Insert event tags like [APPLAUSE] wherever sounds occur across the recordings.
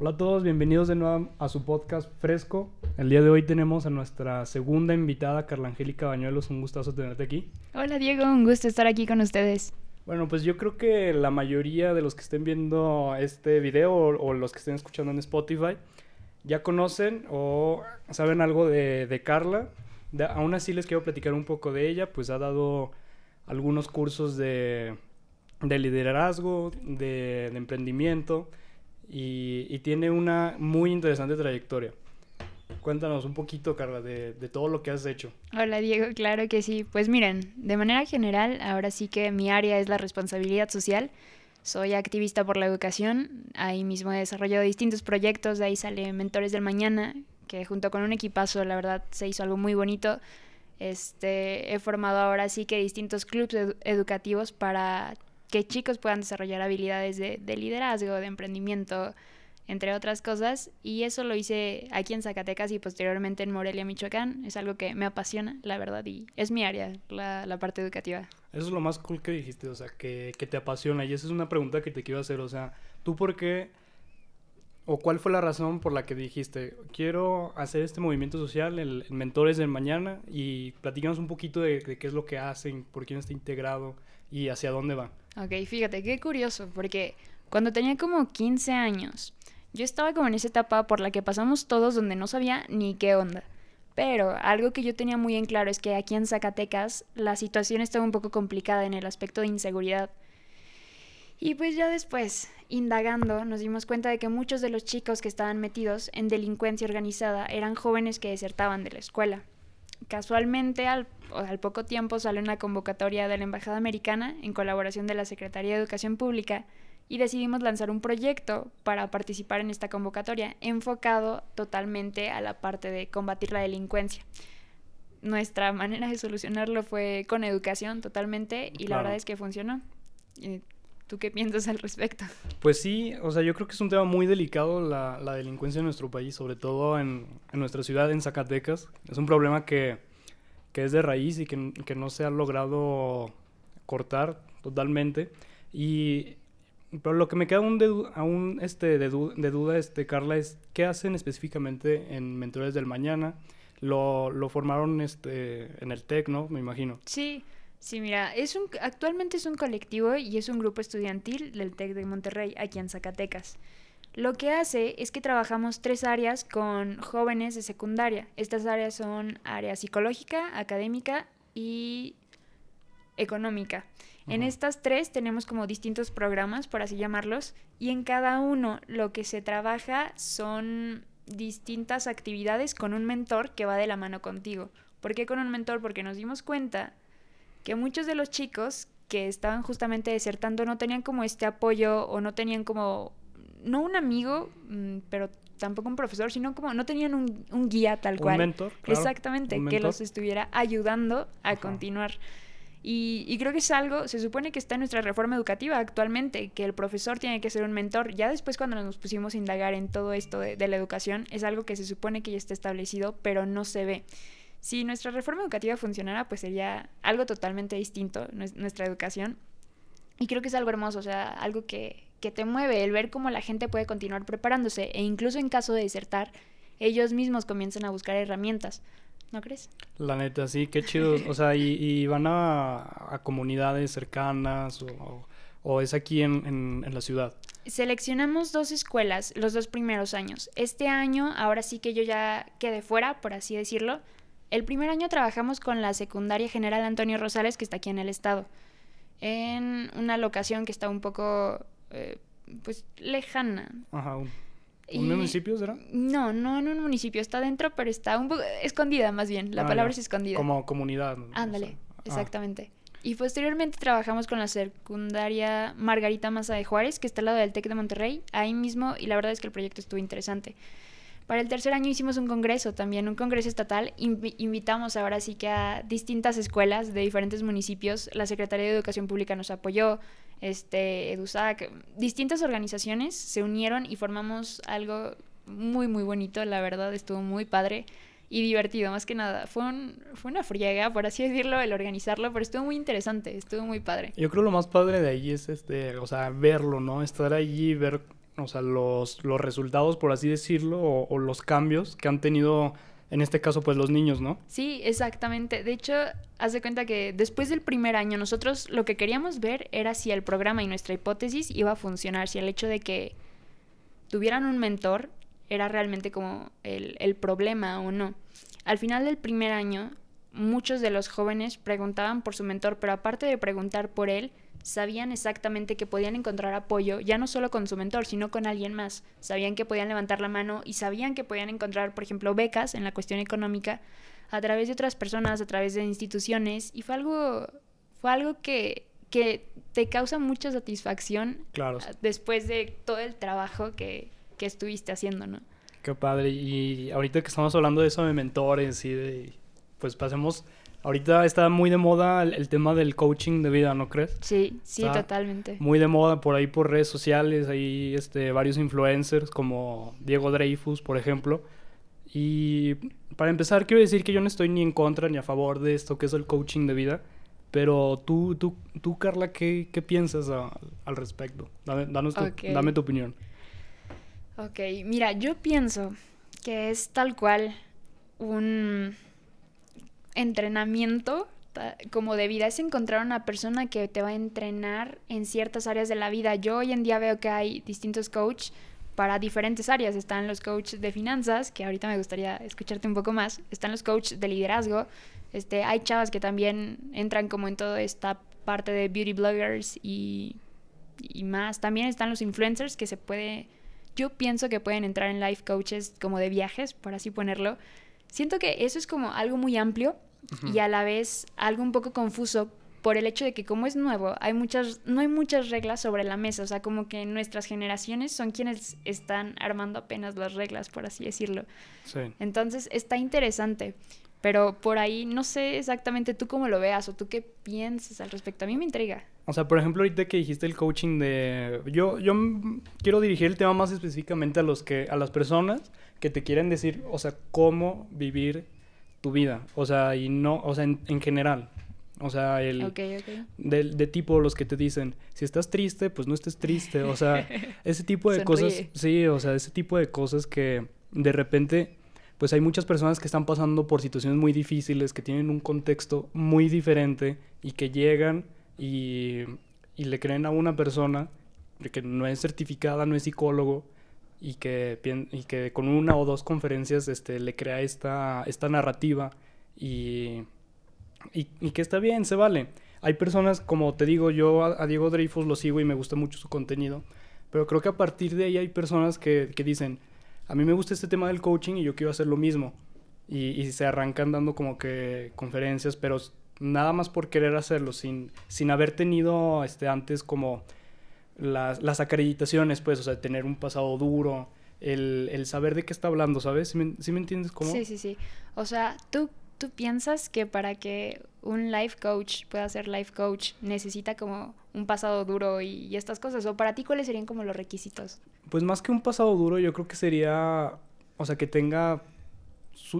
Hola a todos, bienvenidos de nuevo a su podcast Fresco. El día de hoy tenemos a nuestra segunda invitada, Carla Angélica Bañuelos. Un gustazo tenerte aquí. Hola Diego, un gusto estar aquí con ustedes. Bueno, pues yo creo que la mayoría de los que estén viendo este video o, los que estén escuchando en Spotify ya conocen o saben algo de, Carla. aún así les quiero platicar un poco de ella, pues ha dado algunos cursos de, liderazgo, de emprendimiento y, tiene una muy interesante trayectoria. Cuéntanos un poquito, Carla, de, de, todo lo que has hecho. Hola, Diego, claro que sí. Pues miren, de manera general, ahora sí que mi área es la responsabilidad social. Soy activista por la educación. Ahí mismo he desarrollado distintos proyectos. De ahí sale Mentores del Mañana, que junto con un equipazo, la verdad, se hizo algo muy bonito. Este, he formado ahora sí que distintos clubes educativos para que chicos puedan desarrollar habilidades de, liderazgo, de emprendimiento, entre otras cosas. Y eso lo hice aquí en Zacatecas y posteriormente en Morelia, Michoacán. Es algo que me apasiona, la verdad, y es mi área, la, parte educativa. Eso es lo más cool que dijiste, o sea, que, te apasiona. Y esa es una pregunta que te quiero hacer, o sea, ¿tú por qué o cuál fue la razón por la que dijiste, quiero hacer este movimiento social, el, Mentores del Mañana, y platícanos un poquito de, de, qué es lo que hacen, por quién está integrado y hacia dónde va? Ok, fíjate, qué curioso, porque cuando tenía como 15 años, yo estaba como en esa etapa por la que pasamos todos donde no sabía ni qué onda. Pero algo que yo tenía muy en claro es que aquí en Zacatecas la situación estaba un poco complicada en el aspecto de inseguridad. Y pues ya después, indagando, nos dimos cuenta de que muchos de los chicos que estaban metidos en delincuencia organizada eran jóvenes que desertaban de la escuela. Casualmente, al, al, poco tiempo sale una convocatoria de la Embajada Americana en colaboración de la Secretaría de Educación Pública y decidimos lanzar un proyecto para participar en esta convocatoria enfocado totalmente a la parte de combatir la delincuencia. Nuestra manera de solucionarlo fue con educación totalmente y la verdad es que funcionó. ¿Tú qué piensas al respecto? Pues sí, o sea, yo creo que es un tema muy delicado la, la delincuencia en nuestro país, sobre todo en, en, nuestra ciudad, en Zacatecas. Es un problema que, que es de raíz y que, que, no se ha logrado cortar totalmente. Y, pero lo que me queda aún, de, aún este, de, de, duda, este, Carla, es qué hacen específicamente en Mentores del Mañana. Lo, lo formaron este, en el TEC, ¿no? Me imagino. Sí, Sí, mira, es un, actualmente es un colectivo y es un grupo estudiantil del TEC de Monterrey, aquí en Zacatecas. Lo que hace es que trabajamos tres áreas con jóvenes de secundaria. Estas áreas son área psicológica, académica y económica. En estas tres tenemos como distintos programas, por así llamarlos, y en cada uno lo que se trabaja son distintas actividades con un mentor que va de la mano contigo. ¿Por qué con un mentor? Porque nos dimos cuenta que muchos de los chicos que estaban justamente desertando no tenían como este apoyo o no tenían como, no un amigo, mm, pero tampoco un profesor, sino como no tenían un, guía tal cual. Un mentor. Exactamente, que los estuviera ayudando a continuar. Y, creo que es algo, se supone que está en nuestra reforma educativa actualmente, que el profesor tiene que ser un mentor. Ya después cuando nos pusimos a indagar en todo esto de, de la educación, es algo que se supone que ya está establecido, pero no se ve. Si nuestra reforma educativa funcionara, pues sería algo totalmente distinto nuestra educación. Y creo que es algo hermoso, o sea, algo que, que te mueve, el ver cómo la gente puede continuar preparándose e incluso en caso de desertar, ellos mismos comienzan a buscar herramientas. ¿No crees? La neta, sí, qué chido. O sea, y, van a, a, comunidades cercanas o, o es aquí en, en, en, la ciudad. Seleccionamos dos escuelas los dos primeros años. Este año, ahora sí que yo ya quedé fuera, por así decirlo, el primer año trabajamos con la secundaria general Antonio Rosales, que está aquí en el estado, en una locación que está un poco, eh, pues, lejana. Ajá. ¿Un, municipio será? No, no en un municipio, está dentro, pero está un poco escondida más bien, la ah, palabra es escondida. Como comunidad. Ándale, ah. exactamente. Y posteriormente trabajamos con la secundaria Margarita Maza de Juárez, que está al lado del TEC de Monterrey, ahí mismo, y la verdad es que el proyecto estuvo interesante. Para el tercer año hicimos un congreso también, un congreso estatal. invitamos ahora sí que a distintas escuelas de diferentes municipios. La Secretaría de Educación Pública nos apoyó, este, EDUSAC, distintas organizaciones se unieron y formamos algo muy, muy bonito. La verdad, estuvo muy padre y divertido, más que nada. Fue, fue una friega, por así decirlo, el organizarlo, pero estuvo muy interesante, estuvo muy padre. Yo creo lo más padre de ahí es, este, o sea, verlo, ¿no? Estar allí, ver o sea, los, los resultados, por así decirlo, o, los cambios que han tenido en este caso, pues los niños, ¿no? Sí, exactamente. De hecho, haz de cuenta que después del primer año, nosotros lo que queríamos ver era si el programa y nuestra hipótesis iba a funcionar, si el hecho de que tuvieran un mentor era realmente como el, el problema o no. Al final del primer año, muchos de los jóvenes preguntaban por su mentor, pero aparte de preguntar por él, sabían exactamente que podían encontrar apoyo, ya no solo con su mentor, sino con alguien más. Sabían que podían levantar la mano y sabían que podían encontrar, por ejemplo, becas en la cuestión económica a través de otras personas, a través de instituciones. Y fue algo, fue algo que, que te causa mucha satisfacción claro. después de todo el trabajo que, que estuviste haciendo, ¿no? Qué padre. Y ahorita que estamos hablando de eso de mentores y de... Pues pasemos Ahorita está muy de moda el, el, tema del coaching de vida, ¿no crees? Sí, sí, está totalmente. Muy de moda por ahí por redes sociales, hay este, varios influencers como Diego Dreyfus, por ejemplo. Y para empezar, quiero decir que yo no estoy ni en contra ni a favor de esto que es el coaching de vida. Pero tú, tú, tú Carla, ¿qué, qué piensas a, al respecto? Dame, danos tu, okay. dame tu opinión. Ok, mira, yo pienso que es tal cual un entrenamiento como de vida, es encontrar una persona que te va a entrenar en ciertas áreas de la vida. Yo hoy en día veo que hay distintos coaches para diferentes áreas. Están los coaches de finanzas, que ahorita me gustaría escucharte un poco más. Están los coaches de liderazgo. Este, hay chavas que también entran como en toda esta parte de beauty bloggers y, y más. También están los influencers que se puede... Yo pienso que pueden entrar en life coaches como de viajes, por así ponerlo. Siento que eso es como algo muy amplio y a la vez algo un poco confuso por el hecho de que como es nuevo, hay muchas, no hay muchas reglas sobre la mesa, o sea, como que nuestras generaciones son quienes están armando apenas las reglas, por así decirlo. Sí. Entonces está interesante, pero por ahí no sé exactamente tú cómo lo veas o tú qué piensas al respecto. A mí me intriga. O sea, por ejemplo, ahorita que dijiste el coaching de... Yo, yo quiero dirigir el tema más específicamente a, los que, a las personas que te quieren decir, o sea, cómo vivir tu vida, o sea, y no, o sea, en, en general. O sea, el okay, okay. De, de, tipo los que te dicen, si estás triste, pues no estés triste. O sea, [LAUGHS] ese tipo de cosas, sí, o sea, ese tipo de cosas que de repente, pues hay muchas personas que están pasando por situaciones muy difíciles, que tienen un contexto muy diferente y que llegan y, y le creen a una persona que no es certificada, no es psicólogo, y que, y que con una o dos conferencias este, le crea esta, esta narrativa y, y, y, que está bien, se vale. Hay personas, como te digo, yo a, a, Diego Dreyfus lo sigo y me gusta mucho su contenido, pero creo que a partir de ahí hay personas que, que dicen, a mí me gusta este tema del coaching y yo quiero hacer lo mismo. Y, se arrancan dando como que conferencias, pero nada más por querer hacerlo, sin, sin haber tenido este, antes como las, las acreditaciones, pues, o sea, tener un pasado duro, el, el saber de qué está hablando, ¿sabes? ¿Sí me, ¿Sí me, entiendes cómo? Sí, sí, sí. O sea, ¿tú, tú piensas que para que un life coach pueda ser life coach necesita como un pasado duro y, estas cosas? ¿O para ti cuáles serían como los requisitos? Pues más que un pasado duro, yo creo que sería, o sea, que tenga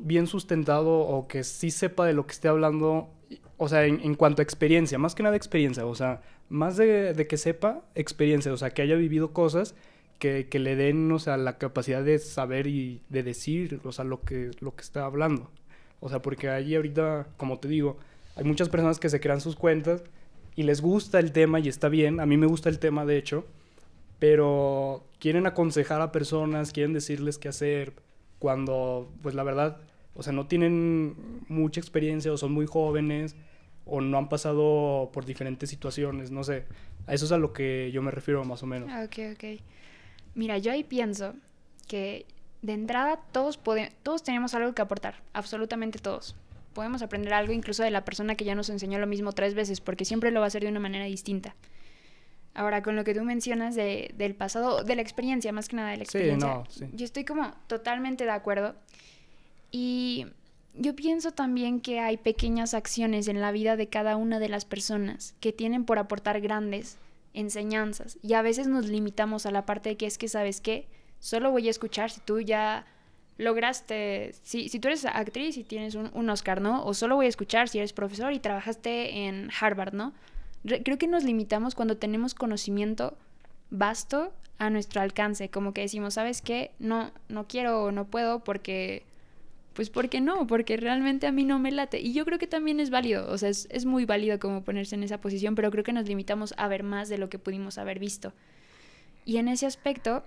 bien sustentado o que sí sepa de lo que esté hablando, o sea, en, cuanto a experiencia, más que nada experiencia, o sea, más de, de, que sepa experiencia, o sea, que haya vivido cosas que, que, le den, o sea, la capacidad de saber y de decir, o sea, lo que, lo que está hablando. O sea, porque ahí ahorita, como te digo, hay muchas personas que se crean sus cuentas y les gusta el tema y está bien, a mí me gusta el tema de hecho, pero quieren aconsejar a personas, quieren decirles qué hacer, cuando, pues la verdad, o sea, no tienen mucha experiencia o son muy jóvenes o no han pasado por diferentes situaciones, no sé. A eso es a lo que yo me refiero más o menos. Ah, ok, ok. Mira, yo ahí pienso que de entrada todos, podemos, todos tenemos algo que aportar, absolutamente todos. Podemos aprender algo incluso de la persona que ya nos enseñó lo mismo tres veces, porque siempre lo va a hacer de una manera distinta. Ahora, con lo que tú mencionas de, del pasado, de la experiencia, más que nada de la experiencia, sí, no, sí. yo estoy como totalmente de acuerdo. Y yo pienso también que hay pequeñas acciones en la vida de cada una de las personas que tienen por aportar grandes enseñanzas y a veces nos limitamos a la parte de que es que, ¿sabes qué? Solo voy a escuchar si tú ya lograste, si, si tú eres actriz y tienes un, un Oscar, ¿no? O solo voy a escuchar si eres profesor y trabajaste en Harvard, ¿no? Re creo que nos limitamos cuando tenemos conocimiento vasto a nuestro alcance, como que decimos, ¿sabes qué? No, no quiero o no puedo porque, pues porque no, porque realmente a mí no me late. Y yo creo que también es válido, o sea, es, es muy válido como ponerse en esa posición, pero creo que nos limitamos a ver más de lo que pudimos haber visto. Y en ese aspecto,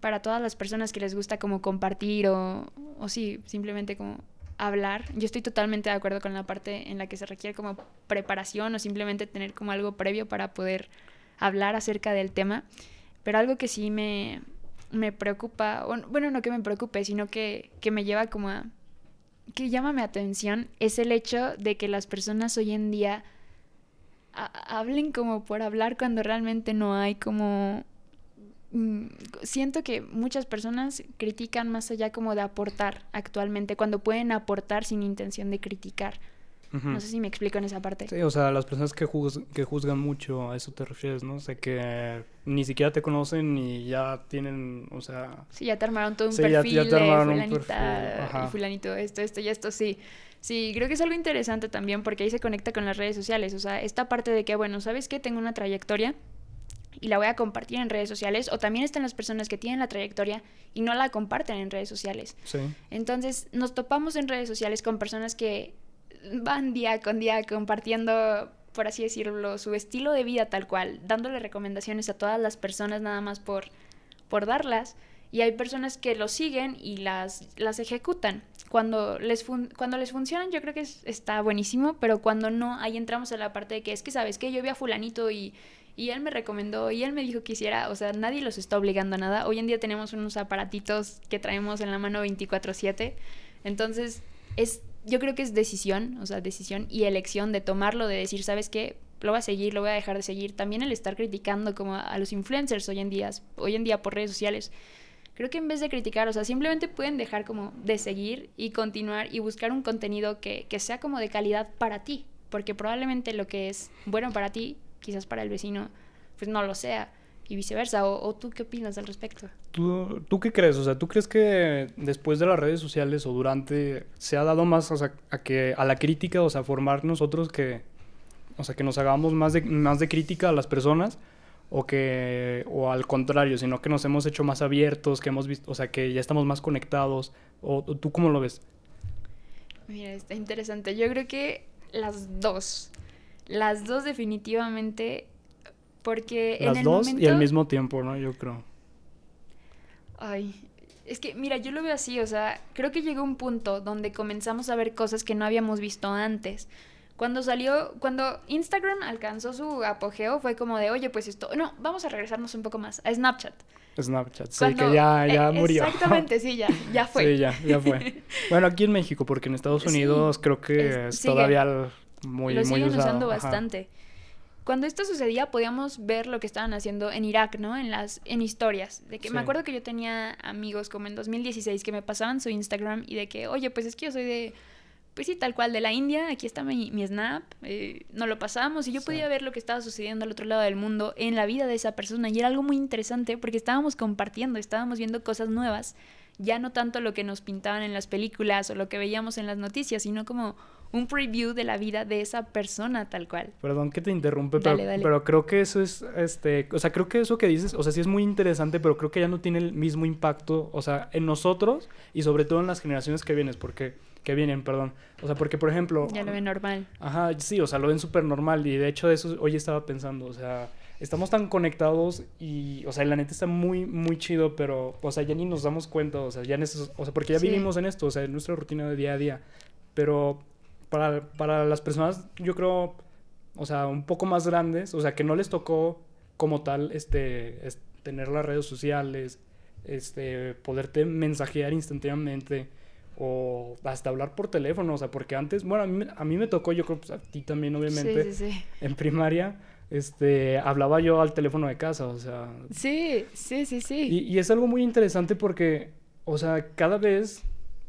para todas las personas que les gusta como compartir o, o sí, simplemente como hablar, yo estoy totalmente de acuerdo con la parte en la que se requiere como preparación o simplemente tener como algo previo para poder hablar acerca del tema. Pero algo que sí me, me preocupa, bueno, no que me preocupe, sino que, que me lleva como a... que llama mi atención, es el hecho de que las personas hoy en día hablen como por hablar cuando realmente no hay como siento que muchas personas critican más allá como de aportar actualmente, cuando pueden aportar sin intención de criticar. No sé si me explico en esa parte. Sí, o sea, las personas que, que juzgan mucho, a eso te refieres, ¿no? O sea, que ni siquiera te conocen y ya tienen, o sea... Sí, ya te armaron todo un perfil ya, te armaron un perfil. y fulanito esto, esto y esto, sí. Sí, creo que es algo interesante también porque ahí se conecta con las redes sociales. O sea, esta parte de que, bueno, ¿sabes qué? Tengo una trayectoria y la voy a compartir en redes sociales. O también están las personas que tienen la trayectoria y no la comparten en redes sociales. Sí. Entonces, nos topamos en redes sociales con personas que van día con día compartiendo, por así decirlo, su estilo de vida tal cual, dándole recomendaciones a todas las personas nada más por, por darlas. Y hay personas que lo siguen y las, las ejecutan. Cuando les, cuando les funcionan yo creo que está buenísimo, pero cuando no, ahí entramos en la parte de que es que, ¿sabes que Yo vi a fulanito y, y él me recomendó y él me dijo que hiciera, o sea, nadie los está obligando a nada. Hoy en día tenemos unos aparatitos que traemos en la mano 24/7. Entonces, es yo creo que es decisión, o sea, decisión y elección de tomarlo, de decir, ¿sabes qué? Lo voy a seguir, lo voy a dejar de seguir. También el estar criticando como a los influencers hoy en día, hoy en día por redes sociales. Creo que en vez de criticar, o sea, simplemente pueden dejar como de seguir y continuar y buscar un contenido que, que sea como de calidad para ti. Porque probablemente lo que es bueno para ti, quizás para el vecino, pues no lo sea y viceversa. ¿O, tú qué opinas al respecto? ¿Tú, ¿Tú, qué crees? O sea, ¿tú crees que después de las redes sociales o durante se ha dado más a, que, a la crítica, o sea, formar nosotros que, o sea, que nos hagamos más de, más de crítica a las personas? o que o al contrario, sino que nos hemos hecho más abiertos, que hemos visto, o sea, que ya estamos más conectados o, tú cómo lo ves? Mira, está interesante. Yo creo que las dos. Las dos definitivamente porque Las en el dos y al mismo tiempo, ¿no? Yo creo. Ay, es que, mira, yo lo veo así, o sea, creo que llegó un punto donde comenzamos a ver cosas que no habíamos visto antes. Cuando salió, cuando Instagram alcanzó su apogeo, fue como de, oye, pues esto, no, vamos a regresarnos un poco más a Snapchat. Snapchat, sí, que ya, ya e, murió. Exactamente, sí, ya, ya [LAUGHS] fue. Sí, ya, ya fue. [LAUGHS] bueno, aquí en México, porque en Estados Unidos creo que es, todavía muy, lo muy siguen usando bastante. Cuando esto sucedía podíamos ver lo que estaban haciendo en Irak, ¿no? En las en historias, de que me acuerdo que yo tenía amigos como en 2016 que me pasaban su Instagram y de que, "Oye, pues es que yo soy de pues sí, tal cual de la India, aquí está mi, mi snap, eh, nos lo pasamos y yo podía ver lo que estaba sucediendo al otro lado del mundo en la vida de esa persona. Y era algo muy interesante porque estábamos compartiendo, estábamos viendo cosas nuevas, ya no tanto lo que nos pintaban en las películas o lo que veíamos en las noticias, sino como un preview de la vida de esa persona tal cual. Perdón que te interrumpe, pero, pero creo que eso es, este, o sea, creo que eso que dices, o sea, sí es muy interesante, pero creo que ya no tiene el mismo impacto, o sea, en nosotros y sobre todo en las generaciones que vienen, porque, que vienen, perdón. O sea, porque, por ejemplo... Ya lo ven normal. Ajá, sí, o sea, lo ven súper normal y de hecho de eso hoy estaba pensando, o sea, estamos tan conectados y, o sea, la neta está muy, muy chido, pero, o sea, ya ni nos damos cuenta, o sea, ya en eso, o sea, porque ya vivimos en esto, o sea, en nuestra rutina de día a día, pero para, para las personas, yo creo, o sea, un poco más grandes, o sea, que no les tocó como tal, este, tener las redes sociales, este, poderte mensajear instantáneamente o hasta hablar por teléfono, o sea, porque antes, bueno, a mí, a mí me tocó, yo creo, pues a ti también, obviamente, sí, sí, sí. en primaria, este, hablaba yo al teléfono de casa, o sea. Sí, sí, sí, sí. Y, y es algo muy interesante porque, o sea, cada vez,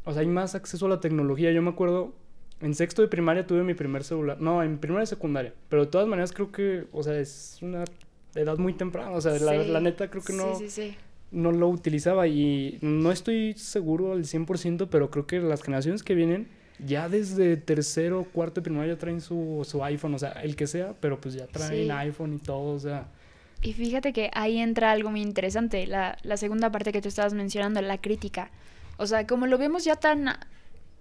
o sea, hay más acceso a la tecnología. Yo me acuerdo, en sexto de primaria tuve mi primer celular. No, en primaria y secundaria. Pero de todas maneras creo que, o sea, es una edad muy temprana. O sea, la, neta creo que no, no lo utilizaba. Y no estoy seguro al 100%, pero creo que las generaciones que vienen ya desde tercero, cuarto de primaria ya traen su, su iPhone. O sea, el que sea, pero pues ya traen iPhone y todo. O sea, Y fíjate que ahí entra algo muy interesante, la, la segunda parte que tú estabas mencionando, la crítica. O sea, como lo vemos ya tan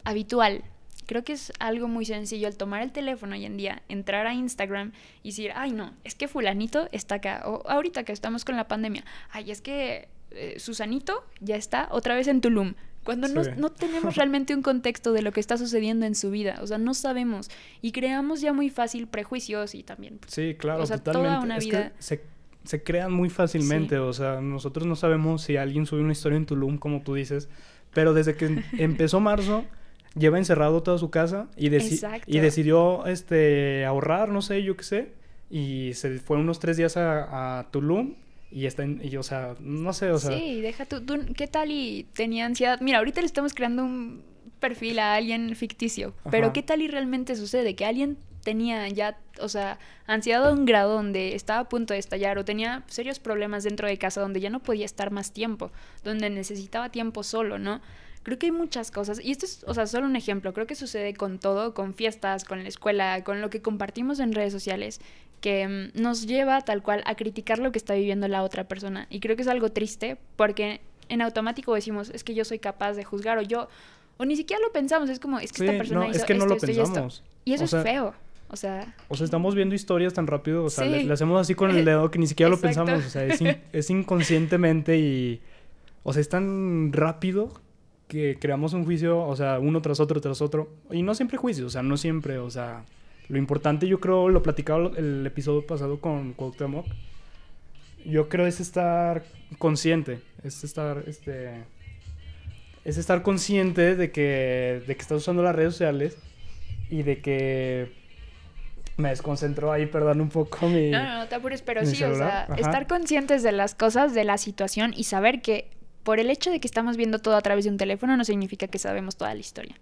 habitual, creo que es algo muy sencillo el tomar el teléfono hoy en día, entrar a Instagram y decir, ay no, es que fulanito está acá, o ahorita que estamos con la pandemia, ay, es que eh, Susanito ya está otra vez en Tulum. Cuando no, Sí. no tenemos realmente un contexto de lo que está sucediendo en su vida, o sea, no sabemos y creamos ya muy fácil prejuicios y también pues, Sí, claro, O sea, toda totalmente. una Es que vida- se, se crean muy fácilmente, Sí. o sea, nosotros no sabemos si alguien sube una historia en Tulum, como tú dices, pero desde que em- [LAUGHS] empezó marzo, lleva encerrado toda su casa y, deci- Exacto. y decidió este, ahorrar, no sé, yo qué sé, y se fue unos tres días a, a Tulum y está en, y, o sea, no sé, o sea, sí, deja tú, tú, ¿qué tal y tenía ansiedad? Mira, ahorita le estamos creando un perfil a alguien ficticio, pero. ¿qué tal y realmente sucede? Que alguien tenía ya, o sea, ansiedad a un grado donde estaba a punto de estallar o tenía serios problemas dentro de casa donde ya no podía estar más tiempo, donde necesitaba tiempo solo, ¿no? Creo que hay muchas cosas, y esto es, o sea, solo un ejemplo, creo que sucede con todo, con fiestas, con la escuela, con lo que compartimos en redes sociales, que mm, nos lleva tal cual a criticar lo que está viviendo la otra persona. Y creo que es algo triste porque en automático decimos, es que yo soy capaz de juzgar o yo, o ni siquiera lo pensamos, es como, es que sí, esta persona no, hizo es que no esto, lo esto y esto. pensamos. Y eso O es feo, o sea, O sea, estamos viendo historias tan rápido, o sea, Sí. le hacemos así con el dedo que ni siquiera lo [LAUGHS] pensamos, o sea, es, in- es inconscientemente y, o sea, es tan rápido que creamos un juicio, o sea, uno tras otro, tras otro, y no siempre juicio, o sea, no siempre, o sea, lo importante yo creo, lo platicaba el episodio pasado con Cuauhtémoc, yo creo es estar consciente, es estar, este, es estar consciente de que, de que estás usando las redes sociales y de que me desconcentró ahí, perdón un poco mi... no, no, no te apures, pero sí, o sea, celular, ajá. estar conscientes de las cosas, de la situación y saber que por el hecho de que estamos viendo todo a través de un teléfono no significa que sabemos toda la historia.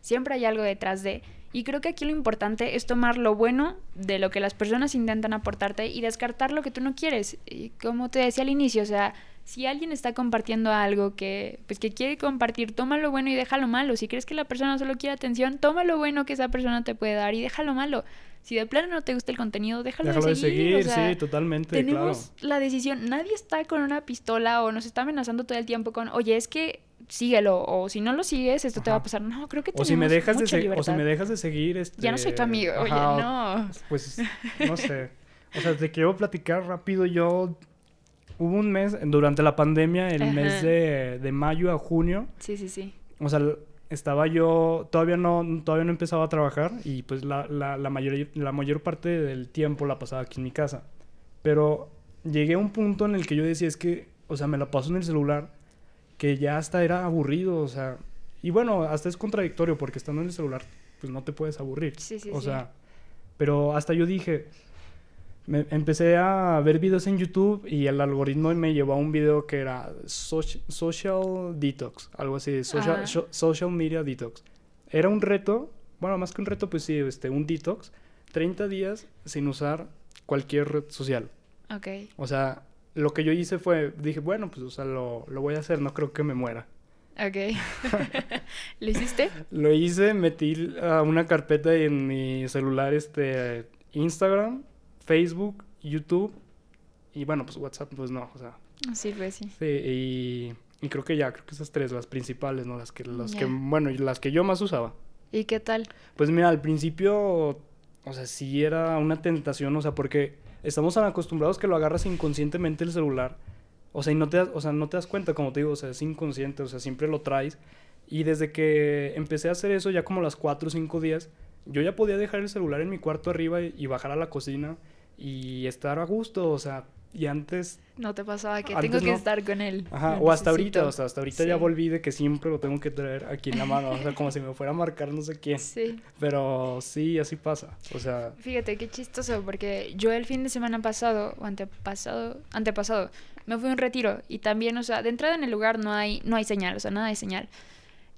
Siempre hay algo detrás de... Y creo que aquí lo importante es tomar lo bueno de lo que las personas intentan aportarte y descartar lo que tú no quieres. Como te decía al inicio, o sea, si alguien está compartiendo algo que, pues, que quiere compartir, toma lo bueno y deja lo malo. Si crees que la persona solo quiere atención, toma lo bueno que esa persona te puede dar y deja lo malo. Si de plano no te gusta el contenido, déjalo, Déjalo de de seguir. seguir, o sea, sí, totalmente, tenemos claro. la decisión. Nadie está con una pistola o nos está amenazando todo el tiempo con, oye, es que síguelo o si no lo sigues, esto te va a pasar. No, creo que O si me tenemos dejas de mucha se- o si me dejas de seguir, este... Ya no soy tu amigo, oye, no. Pues, [LAUGHS] no sé. O sea, te quiero platicar rápido. Yo... Hubo un mes, durante la pandemia, el Ajá. mes de, de mayo a junio, Sí, sí, sí. o sea, estaba yo, todavía no, todavía no empezaba a trabajar y pues la, la, la, mayor, la mayor parte del tiempo la pasaba aquí en mi casa. Pero llegué a un punto en el que yo decía, es que, o sea, me la paso en el celular, que ya hasta era aburrido, o sea, y bueno, hasta es contradictorio porque estando en el celular, pues no te puedes aburrir. Sí, sí, o sí. sea, pero hasta yo dije, me, empecé a ver videos en YouTube y el algoritmo me llevó a un video que era soci- Social Detox, algo así, social, social Media Detox. Era un reto, bueno, más que un reto, pues sí, este, un detox, 30 días sin usar cualquier red social. Ok. O sea, lo que yo hice fue, dije, bueno, pues, o sea, lo, lo voy a hacer, no creo que me muera. Ok. [LAUGHS] ¿Lo hiciste? Lo hice, metí a una carpeta en mi celular, este, Instagram, Facebook, YouTube y bueno, pues WhatsApp, pues no, o sea, Sí, pues sí. sí, y, y creo que ya, creo que esas tres, las principales, ¿no? Las que, las que, bueno, las que yo más usaba. ¿Y qué tal? Pues mira, al principio, o sea, sí era una tentación, o sea, porque estamos tan acostumbrados que lo agarras inconscientemente el celular. O sea, y no te das, o sea, no te das cuenta, como te digo, o sea, es inconsciente, o sea, siempre lo traes. Y desde que empecé a hacer eso, ya como las 4 o 5 días, yo ya podía dejar el celular en mi cuarto arriba y, y bajar a la cocina y estar a gusto, o sea, y antes No te pasaba que tengo que estar con él. Ajá, o hasta ahorita, o sea, hasta ahorita ya volví de que siempre lo tengo que traer aquí en la mano, o sea, como si me fuera a marcar no sé quién. Sí. Pero sí, así pasa. O sea, Fíjate qué chistoso, porque yo el fin de semana pasado, o antepasado, antepasado, me fui a un retiro y también, o sea, de entrada en el lugar no hay, no hay señal, o sea, nada de señal.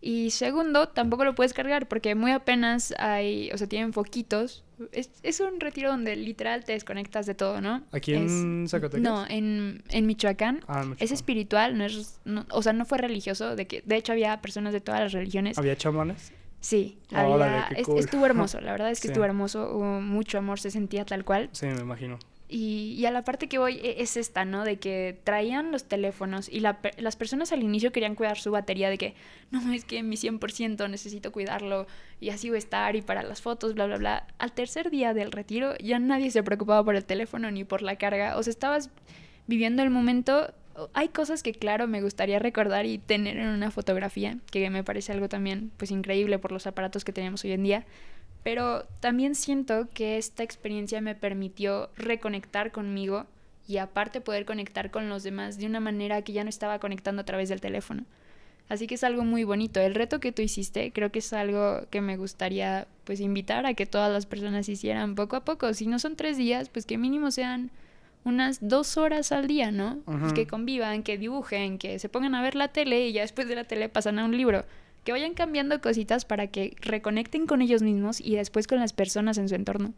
Y segundo, tampoco lo puedes cargar porque muy apenas hay, o sea, tienen foquitos. Es, es un retiro donde literal te desconectas de todo, ¿no? ¿Aquí en Zacatecas? No, en, en Michoacán. ah, en Es Michoacán. espiritual, no es, no- o sea, no fue religioso, de que de hecho había personas de todas las religiones. ¿Había chamanes? Sí, Órale, había, es- cool. estuvo hermoso, la verdad es que [LAUGHS] Sí. estuvo hermoso, hubo mucho amor, se sentía tal cual. Sí, me imagino. Y, y, a la parte que voy e, es esta, ¿no? De que traían los teléfonos y la, las personas al inicio querían cuidar su batería, de que, no, es que mi 100% necesito cuidarlo y así voy a estar y para las fotos, bla, bla, bla. Al tercer día del retiro ya nadie se preocupaba por el teléfono ni por la carga. O sea, estabas viviendo el momento. Hay cosas que, claro, me gustaría recordar y tener en una fotografía, que me parece algo también, pues, increíble por los aparatos que tenemos hoy en día pero también siento que esta experiencia me permitió reconectar conmigo y aparte poder conectar con los demás de una manera que ya no estaba conectando a través del teléfono. Así que es algo muy bonito. El reto que tú hiciste creo que es algo que me gustaría pues invitar a que todas las personas hicieran poco a poco. Si no son tres días, pues que mínimo sean unas dos horas al día, ¿no? Que convivan, que dibujen, que se pongan a ver la tele y ya después de la tele pasan a un libro que vayan cambiando cositas para que reconecten con ellos mismos y después con las personas en su entorno.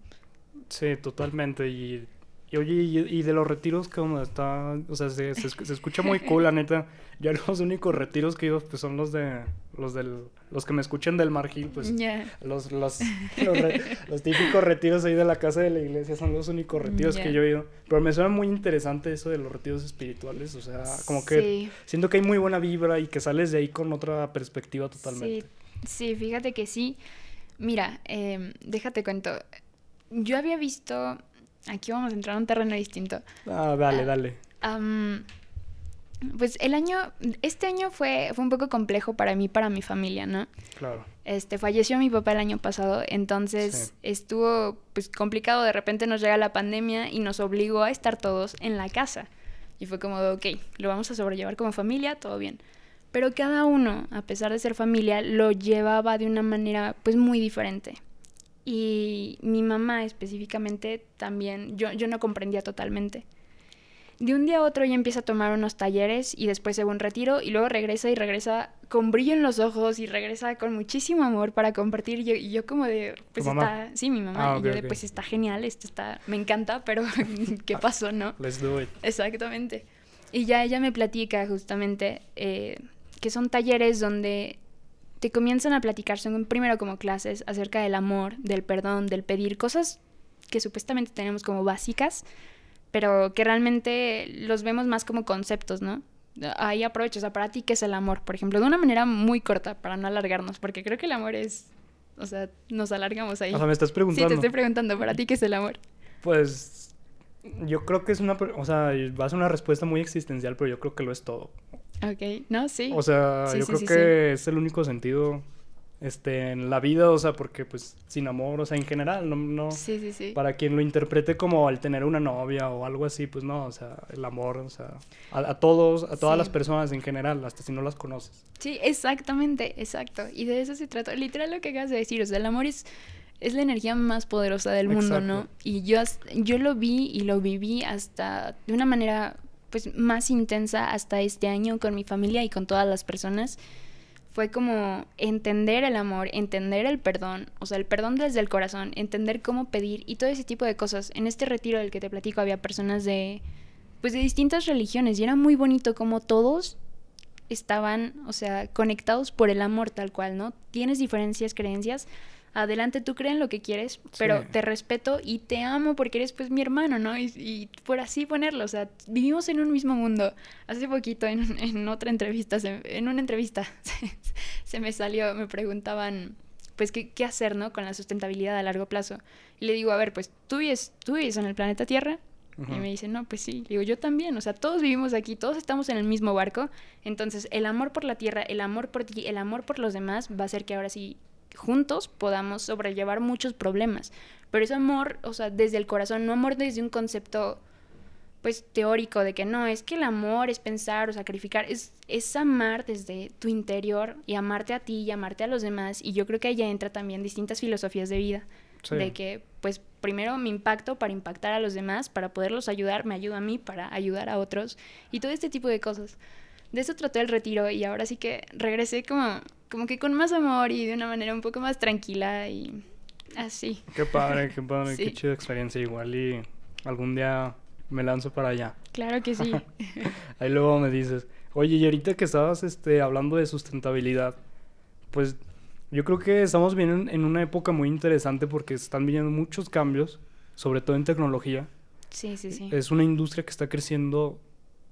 Sí, totalmente. Y, y oye, y, de los retiros que uno está, o sea, se, se, escucha muy cool, la neta. Yo los únicos retiros que he ido pues son los de los del los que me escuchen del margil, pues los, los, [LAUGHS] los, típicos retiros ahí de la casa de la iglesia son los únicos retiros que yo he ido. Pero me suena muy interesante eso de los retiros espirituales, o sea, como que siento que hay muy buena vibra y que sales de ahí con otra perspectiva totalmente. Sí, fíjate que sí. Mira, eh, déjate cuento. Yo había visto, aquí vamos a entrar a un terreno distinto. Ah, dale, ah, dale. Pues el año, este año fue, fue un poco complejo para mí, para mi familia, ¿no? Claro. Este, falleció mi papá el año pasado, entonces estuvo pues complicado, de repente nos llega la pandemia y nos obligó a estar todos en la casa. Y fue como, ok, lo vamos a sobrellevar como familia, todo bien. Pero cada uno, a pesar de ser familia, lo llevaba de una manera pues muy diferente. Y mi mamá específicamente también, yo, yo no comprendía totalmente. De un día a otro ella empieza a tomar unos talleres y después se va un retiro y luego regresa y regresa con brillo en los ojos y regresa con muchísimo amor para compartir. Y yo, y yo como de pues está sí mi mamá. Ah, y yo de pues está genial esto está me encanta pero [LAUGHS] [LAUGHS] qué pasó no let's do it. Exactamente. Y ya ella me platica justamente eh, que son talleres donde te comienzan a platicar son primero como clases acerca del amor del perdón del pedir cosas que supuestamente tenemos como básicas pero que realmente los vemos más como conceptos, ¿no? Ahí aprovecho, o sea, para ti, ¿qué es el amor? Por ejemplo, de una manera muy corta, para no alargarnos, porque creo que el amor es, o sea, nos alargamos ahí. O sea, me estás preguntando. Sí, te estoy preguntando, ¿para ti qué es el amor? Pues yo creo que es una, o sea, va a ser una respuesta muy existencial, pero yo creo que lo es todo. Ok, no, sí. O sea, yo creo que es el único sentido este, en la vida, o sea, porque pues sin amor, o sea, en general, no, no, sí, sí, sí. para quien lo interprete como al tener una novia o algo así, pues no, o sea, el amor, o sea, a, todos, a todas las personas en general, hasta si no las conoces. Sí, exactamente, exacto, y de eso se trata, literal lo que acabas de decir, o sea, el amor es, es la energía más poderosa del mundo, ¿no? Y yo, yo lo vi y lo viví hasta de una manera, pues, más intensa hasta este año con mi familia y con todas las personas fue como entender el amor, entender el perdón, o sea, el perdón desde el corazón, entender cómo pedir y todo ese tipo de cosas. En este retiro del que te platico había personas de pues de distintas religiones y era muy bonito como todos estaban, o sea, conectados por el amor tal cual, ¿no? Tienes diferencias, creencias, adelante, tú crees en lo que quieres, pero te respeto y te amo porque eres pues mi hermano, ¿no? Y, por así ponerlo, o sea, vivimos en un mismo mundo. Hace poquito en, en otra entrevista, en una entrevista [LAUGHS] se, me salió, me preguntaban pues qué, qué hacer, ¿no? Con la sustentabilidad a largo plazo. Y le digo, a ver, pues tú vives, tú vives en el planeta Tierra, Y me dice, no, pues sí. Digo, yo también. O sea, todos vivimos aquí, todos estamos en el mismo barco. Entonces, el amor por la tierra, el amor por ti, el amor por los demás va a hacer que ahora sí juntos podamos sobrellevar muchos problemas. Pero es amor, o sea, desde el corazón, no amor desde un concepto pues teórico de que no, es que el amor es pensar o sacrificar, es, es amar desde tu interior y amarte a ti y amarte a los demás. Y yo creo que ahí entra también distintas filosofías de vida. De que, pues, primero me impacto para impactar a los demás, para poderlos ayudar, me ayuda a mí para ayudar a otros y todo este tipo de cosas. De eso trató el retiro y ahora sí que regresé como como que con más amor y de una manera un poco más tranquila y así. Qué padre, qué padre, qué chida experiencia. Igual y algún día me lanzo para allá. Claro que sí. [LAUGHS] Ahí luego me dices, oye, y ahorita que estabas este, hablando de sustentabilidad, pues yo creo que estamos bien en, una época muy interesante porque están viniendo muchos cambios, sobre todo en tecnología. Sí, sí, sí. Es una industria que está creciendo,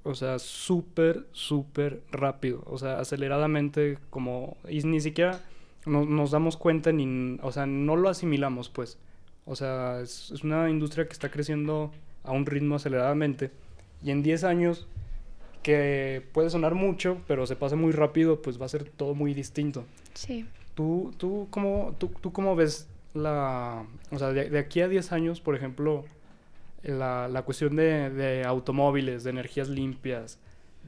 o sea, súper, súper rápido. O sea, aceleradamente, como. Y ni siquiera no- nos damos cuenta, ni. O sea, no lo asimilamos, pues. O sea, es, es una industria que está creciendo a un ritmo aceleradamente. Y en 10 años, que puede sonar mucho, pero se pasa muy rápido, pues va a ser todo muy distinto. Sí. ¿Tú, tú, cómo, tú, tú cómo ves la... O sea, de, de aquí a 10 años, por ejemplo, la, la cuestión de, de automóviles, de energías limpias,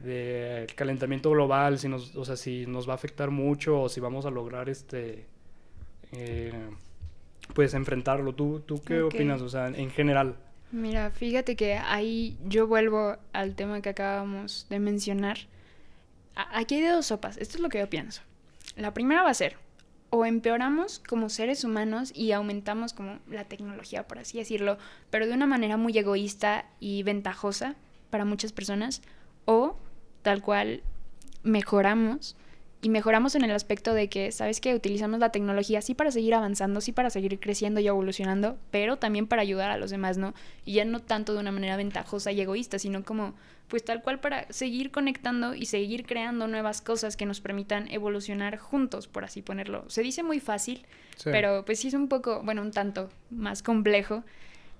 del calentamiento global, si nos, o sea, si nos va a afectar mucho o si vamos a lograr este... eh, pues enfrentarlo. ¿Tú, tú qué opinas? O sea, en general. Mira, fíjate que ahí yo vuelvo al tema que acabamos de mencionar. Aquí hay de dos sopas. Esto es lo que yo pienso. La primera va a ser, o empeoramos como seres humanos y aumentamos como la tecnología, por así decirlo, pero de una manera muy egoísta y ventajosa para muchas personas, o tal cual mejoramos y mejoramos en el aspecto de que, ¿sabes que Utilizamos la tecnología sí para seguir avanzando, sí para seguir creciendo y evolucionando, pero también para ayudar a los demás, ¿no? Y ya no tanto de una manera ventajosa y egoísta, sino como, pues tal cual para seguir conectando y seguir creando nuevas cosas que nos permitan evolucionar juntos, por así ponerlo. Se dice muy fácil, Sí. pero pues sí es un poco, bueno, un tanto más complejo.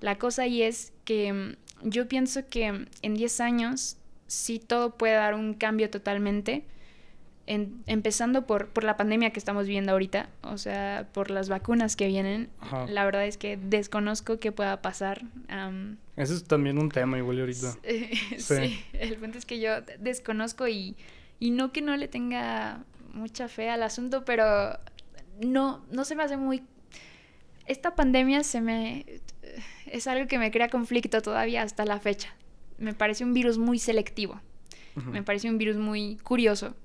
La cosa ahí es que mm, yo pienso que en 10 años sí todo puede dar un cambio totalmente. En- empezando por, por la pandemia que estamos viviendo ahorita, o sea, por las vacunas que vienen, Ajá. la verdad es que desconozco qué pueda pasar. am, Ese es también un tema igual ahorita. [LAUGHS] sí. Sí. [LAUGHS] el punto es que yo desconozco y, y no que no le tenga mucha fe al asunto, pero no, no se me hace muy... Esta pandemia se me... es algo que me crea conflicto todavía hasta la fecha. Me parece un virus muy selectivo, me parece un virus muy curioso.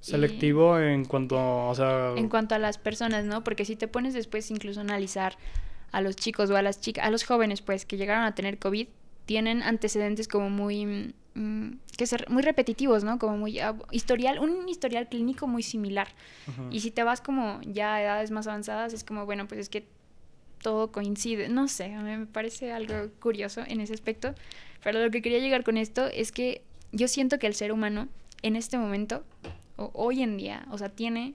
Y- Selectivo en cuanto, o sea... en cuanto a las personas, ¿no? Porque si te pones después incluso a analizar a los chicos o a las chicas, a los jóvenes, pues, que llegaron a tener COVID, tienen antecedentes como muy, mm, que ser muy repetitivos, ¿no? Como muy ah, historial, un historial clínico muy similar. ujú. Y si te vas como ya a edades más avanzadas, es como, bueno, pues es que todo coincide. No sé, a mí me parece algo curioso en ese aspecto. Pero lo que quería llegar con esto es que yo siento que el ser humano en este momento, hoy en día, o sea, tiene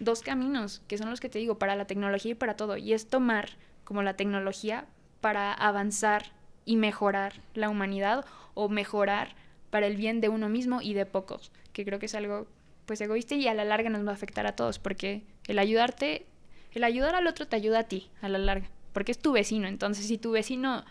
dos caminos, que son los que te digo, para la tecnología y para todo. Y es tomar como la tecnología para avanzar y mejorar la humanidad o mejorar para el bien de uno mismo y de pocos, que creo que es algo pues egoísta y a la larga nos va a afectar a todos, porque el ayudarte, el ayudar al otro te ayuda a ti a la larga, porque es tu vecino, entonces si tu vecino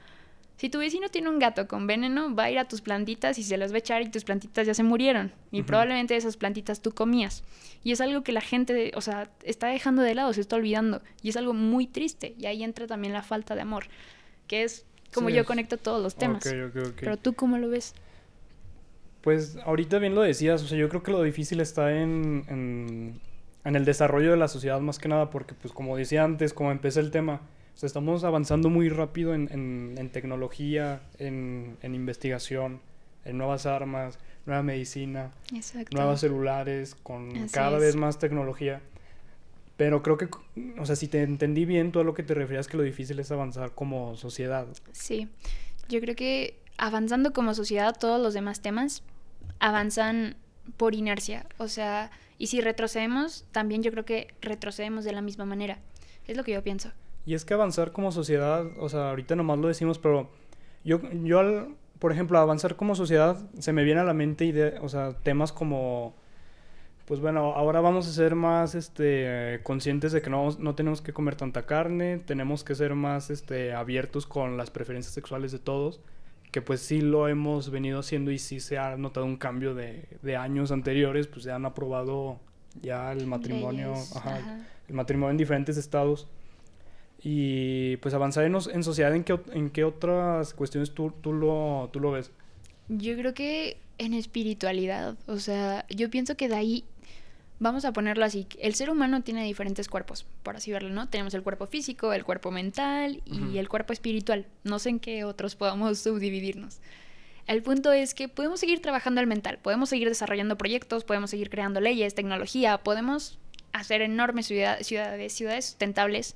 si tu vecino tiene un gato con veneno, va a ir a tus plantitas y se las va a echar y tus plantitas ya se murieron. Y probablemente esas plantitas tú comías. Y es algo que la gente, o sea, está dejando de lado, se está olvidando. Y es algo muy triste. Y ahí entra también la falta de amor, que es como Sí, yo es- conecto todos los temas. Ok, ok, ok. Pero tú, ¿cómo lo ves? Pues ahorita bien lo decías, o sea, yo creo que lo difícil está en, en, en el desarrollo de la sociedad más que nada, porque pues como decía antes, como empecé el tema, o sea, estamos avanzando muy rápido en, en, en tecnología, en, en investigación, en nuevas armas, nueva medicina, Exacto. nuevos celulares, con Así cada es. vez más tecnología. Pero creo que, o sea, si te entendí bien, tú a lo que te referías que lo difícil es avanzar como sociedad. Sí, yo creo que avanzando como sociedad todos los demás temas avanzan por inercia, o sea, y si retrocedemos, también yo creo que retrocedemos de la misma manera. Es lo que yo pienso. Y es que avanzar como sociedad, o sea, ahorita nomás lo decimos, pero yo, yo al, por ejemplo, avanzar como sociedad, se me viene a la mente idea, o sea, temas como, pues bueno, ahora vamos a ser más, este, conscientes de que no, no tenemos que comer tanta carne, tenemos que ser más, este, abiertos con las preferencias sexuales de todos, que pues sí lo hemos venido haciendo y sí se ha notado un cambio de, de años anteriores, pues se han aprobado ya el matrimonio, Leyes, ajá, ajá. el matrimonio en diferentes estados. Y pues avanzar en, sociedad, ¿en qué, en qué otras cuestiones tú, tú, lo, tú lo ves? Yo creo que en espiritualidad, o sea, yo pienso que de ahí, vamos a ponerlo así, el ser humano tiene diferentes cuerpos, por así verlo, ¿no? Tenemos el cuerpo físico, el cuerpo mental y el cuerpo espiritual. No sé en qué otros podamos subdividirnos. El punto es que podemos seguir trabajando el mental, podemos seguir desarrollando proyectos, podemos seguir creando leyes, tecnología, podemos hacer enormes ciudad- ciudades, ciudades sustentables,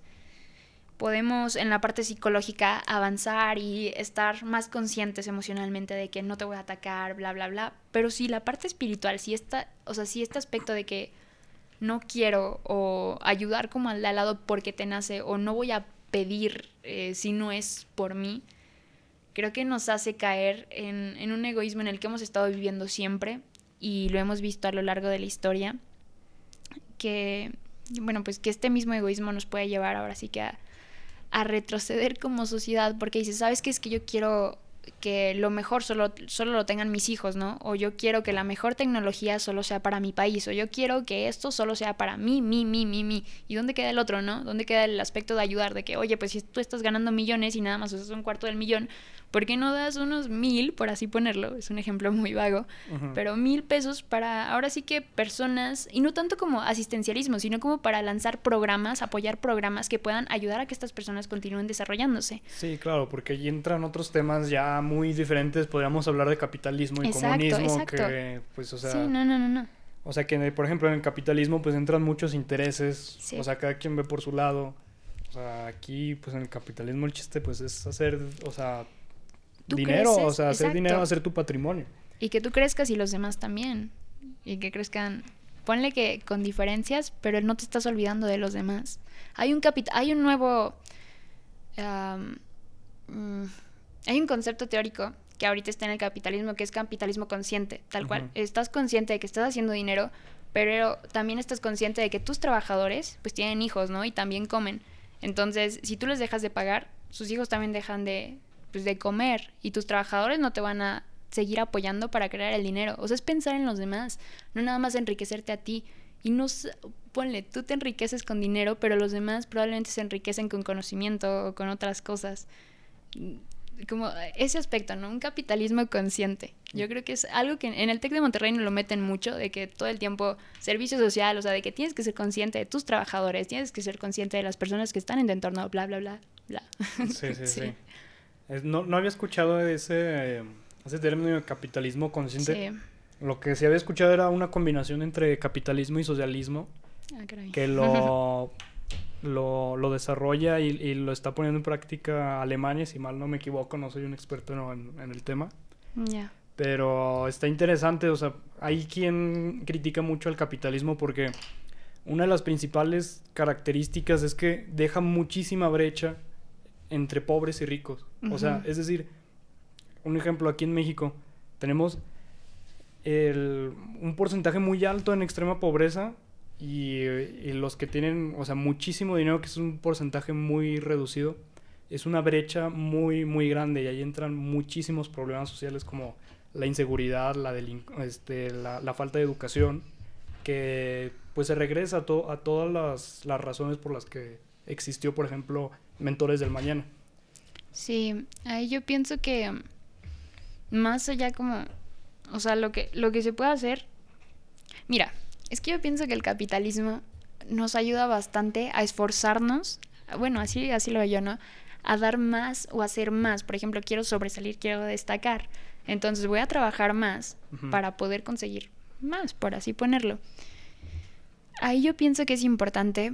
podemos en la parte psicológica avanzar y estar más conscientes emocionalmente de que no te voy a atacar, bla, bla, bla. Pero si la parte espiritual, si esta, o sea, si este aspecto de que no quiero o ayudar como al lado porque te nace o no voy a pedir eh, si no es por mí, creo que nos hace caer en, en un egoísmo en el que hemos estado viviendo siempre y lo hemos visto a lo largo de la historia, que, bueno, pues que este mismo egoísmo nos puede llevar ahora sí que a, a retroceder como sociedad, porque dices, ¿sabes qué es que yo quiero que lo mejor solo, solo lo tengan mis hijos, ¿no? O yo quiero que la mejor tecnología solo sea para mi país, o yo quiero que esto solo sea para mí, mí, mí, mí, mí. ¿Y dónde queda el otro, no? ¿Dónde queda el aspecto de ayudar? De que, oye, pues si tú estás ganando millones y nada más usas un cuarto del millón, ¿por qué no das unos mil, por así ponerlo? Es un ejemplo [LAUGHS] muy vago, pero mil pesos para ahora sí que personas, y no tanto como asistencialismo, sino como para lanzar programas, apoyar programas que puedan ayudar a que estas personas continúen desarrollándose. Sí, claro, porque allí entran otros temas ya muy diferentes, podríamos hablar de capitalismo y comunismo, que pues, o sea... Sí, no, no, no, no. O sea que, por ejemplo, en el capitalismo pues entran muchos intereses, o sea, cada quien ve por su lado. O sea, aquí pues en el capitalismo el chiste pues es hacer, o sea, dinero, o sea, hacer dinero, hacer tu patrimonio. Y que tú crezcas y los demás también. Y que crezcan. Ponle que con diferencias, pero no te estás olvidando de los demás. Hay un capit hay un nuevo. Mm, hay un concepto teórico que ahorita está en el capitalismo, que es capitalismo consciente, tal cual. Estás consciente de que estás haciendo dinero, pero también estás consciente de que tus trabajadores, pues tienen hijos, ¿no? Y también comen. Entonces, si tú les dejas de pagar, sus hijos también dejan de, pues, de comer y tus trabajadores no te van a seguir apoyando para crear el dinero. O sea, es pensar en los demás, no nada más enriquecerte a ti. Y no, ponle, tú te enriqueces con dinero, pero los demás probablemente se enriquecen con conocimiento o con otras cosas. Como ese aspecto, ¿no? Un capitalismo consciente. Yo creo que es algo que en el TEC de Monterrey no lo meten mucho, de que todo el tiempo servicio social, o sea, de que tienes que ser consciente de tus trabajadores, tienes que ser consciente de las personas que están en tu entorno, bla, bla, bla, bla. sí, sí. [LAUGHS] sí. No, no había escuchado ese, ese término de capitalismo consciente. Lo que sí había escuchado era una combinación entre capitalismo y socialismo. Ah, que lo, [LAUGHS] lo, lo, desarrolla y, y, lo está poniendo en práctica Alemania, si mal no me equivoco, no soy un experto en, en el tema. Ya. Pero está interesante, o sea, hay quien critica mucho al capitalismo porque una de las principales características es que deja muchísima brecha entre pobres y ricos. O sea, es decir, un ejemplo aquí en México, tenemos un porcentaje muy alto en extrema pobreza y, los que tienen, o sea, muchísimo dinero, que es un porcentaje muy reducido, es una brecha muy, muy grande y ahí entran muchísimos problemas sociales como la inseguridad, la, este, la, falta de educación, que pues se regresa a, a todas las, las razones por las que existió, por ejemplo, Mentores del Mañana. Sí, ahí yo pienso que más allá como, o sea, lo que, lo que se puede hacer, mira, es que yo pienso que el capitalismo nos ayuda bastante a esforzarnos, bueno, así, así lo veo yo, ¿no? A dar más o hacer más. Por ejemplo, quiero sobresalir, quiero destacar. Entonces voy a trabajar más para poder conseguir más, por así ponerlo. Ahí yo pienso que es importante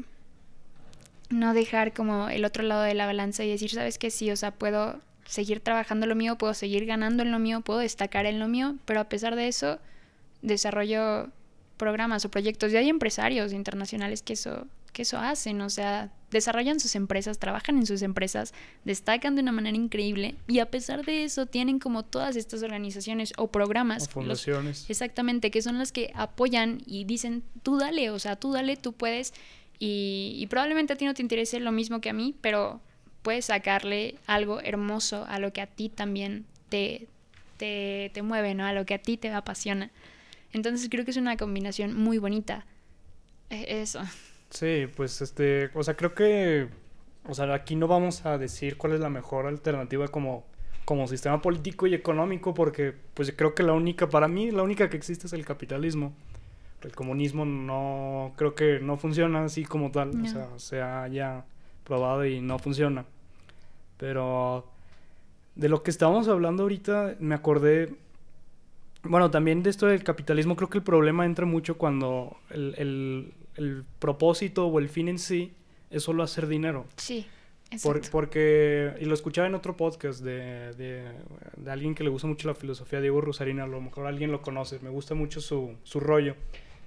no dejar como el otro lado de la balanza y decir, sabes que sí, o sea, puedo seguir trabajando lo mío, puedo seguir ganando en lo mío, puedo destacar en lo mío, pero a pesar de eso, desarrollo programas o proyectos. Y hay empresarios internacionales que eso, que eso hacen, o sea, desarrollan sus empresas, trabajan en sus empresas, destacan de una manera increíble y a pesar de eso tienen como todas estas organizaciones o programas. O fundaciones. exactamente, que son las que apoyan y dicen, tú dale, o sea, tú dale, tú puedes y, probablemente a ti no te interese lo mismo que a mí, pero puedes sacarle algo hermoso a lo que a ti también te, te, te mueve, ¿no? A lo que a ti te apasiona. Entonces creo que es una combinación muy bonita. E, eso. Sí, pues este, o sea, creo que, o sea, aquí no vamos a decir cuál es la mejor alternativa como, como sistema político y económico, porque pues creo que la única, para mí, la única que existe es el capitalismo el comunismo no creo que no funciona así como tal, o sea, se ha ya probado y no funciona. Pero de lo que estábamos hablando ahorita me acordé, bueno, también de esto del capitalismo, creo que el problema entra mucho cuando el, el, el propósito o el fin en sí es solo hacer dinero. Sí. Por, porque, y lo escuchaba en otro podcast de, de, de, alguien que le gusta mucho la filosofía, Diego Rosarina, a lo mejor alguien lo conoce, me gusta mucho su, su rollo.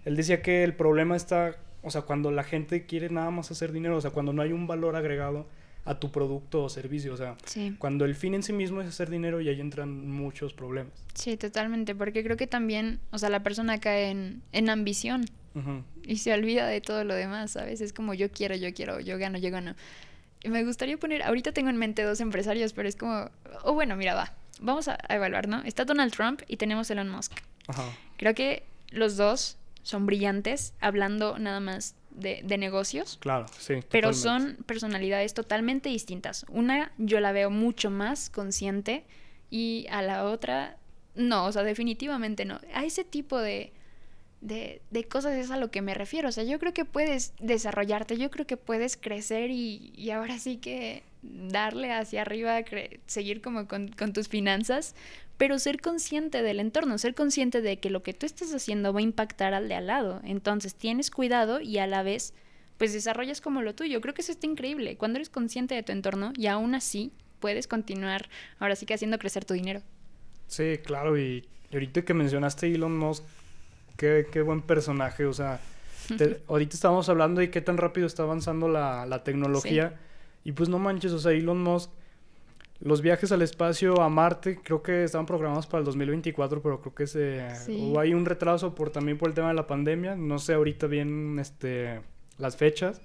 Él decía que el problema está, o sea, cuando la gente quiere nada más hacer dinero, o sea, cuando no hay un valor agregado a tu producto o servicio. O sea, cuando el fin en sí mismo es hacer dinero y ahí entran muchos problemas. Sí, totalmente, porque creo que también, o sea, la persona cae en, en ambición y se olvida de todo lo demás, ¿sabes? Es como yo quiero, yo quiero, yo gano, yo gano. Y me gustaría poner, ahorita tengo en mente dos empresarios, pero es como, oh bueno, mira, va, vamos a, evaluar, ¿no? Está Donald Trump y tenemos Elon Musk. Creo que los dos son brillantes, hablando nada más de, de negocios. Claro, sí. Pero son personalidades totalmente distintas. Una yo la veo mucho más consciente y a la otra no, o sea, definitivamente no. A ese tipo de, de, de, cosas es a lo que me refiero. O sea, yo creo que puedes desarrollarte, yo creo que puedes crecer y, y ahora sí que darle hacia arriba, seguir como con, con, tus finanzas, pero ser consciente del entorno, ser consciente de que lo que tú estás haciendo va a impactar al de al lado. Entonces tienes cuidado y a la vez pues desarrollas como lo tuyo. Creo que eso está increíble. Cuando eres consciente de tu entorno y aún así puedes continuar ahora sí que haciendo crecer tu dinero. Sí, claro. Y ahorita que mencionaste Elon Musk, qué, qué buen personaje. O sea, [LAUGHS] ahorita estábamos hablando de qué tan rápido está avanzando la, la tecnología. Y pues no manches, o sea, Elon Musk los viajes al espacio a Marte creo que estaban programados para el 2024, pero creo que se hubo ahí un retraso por también por el tema de la pandemia. No sé ahorita bien este las fechas,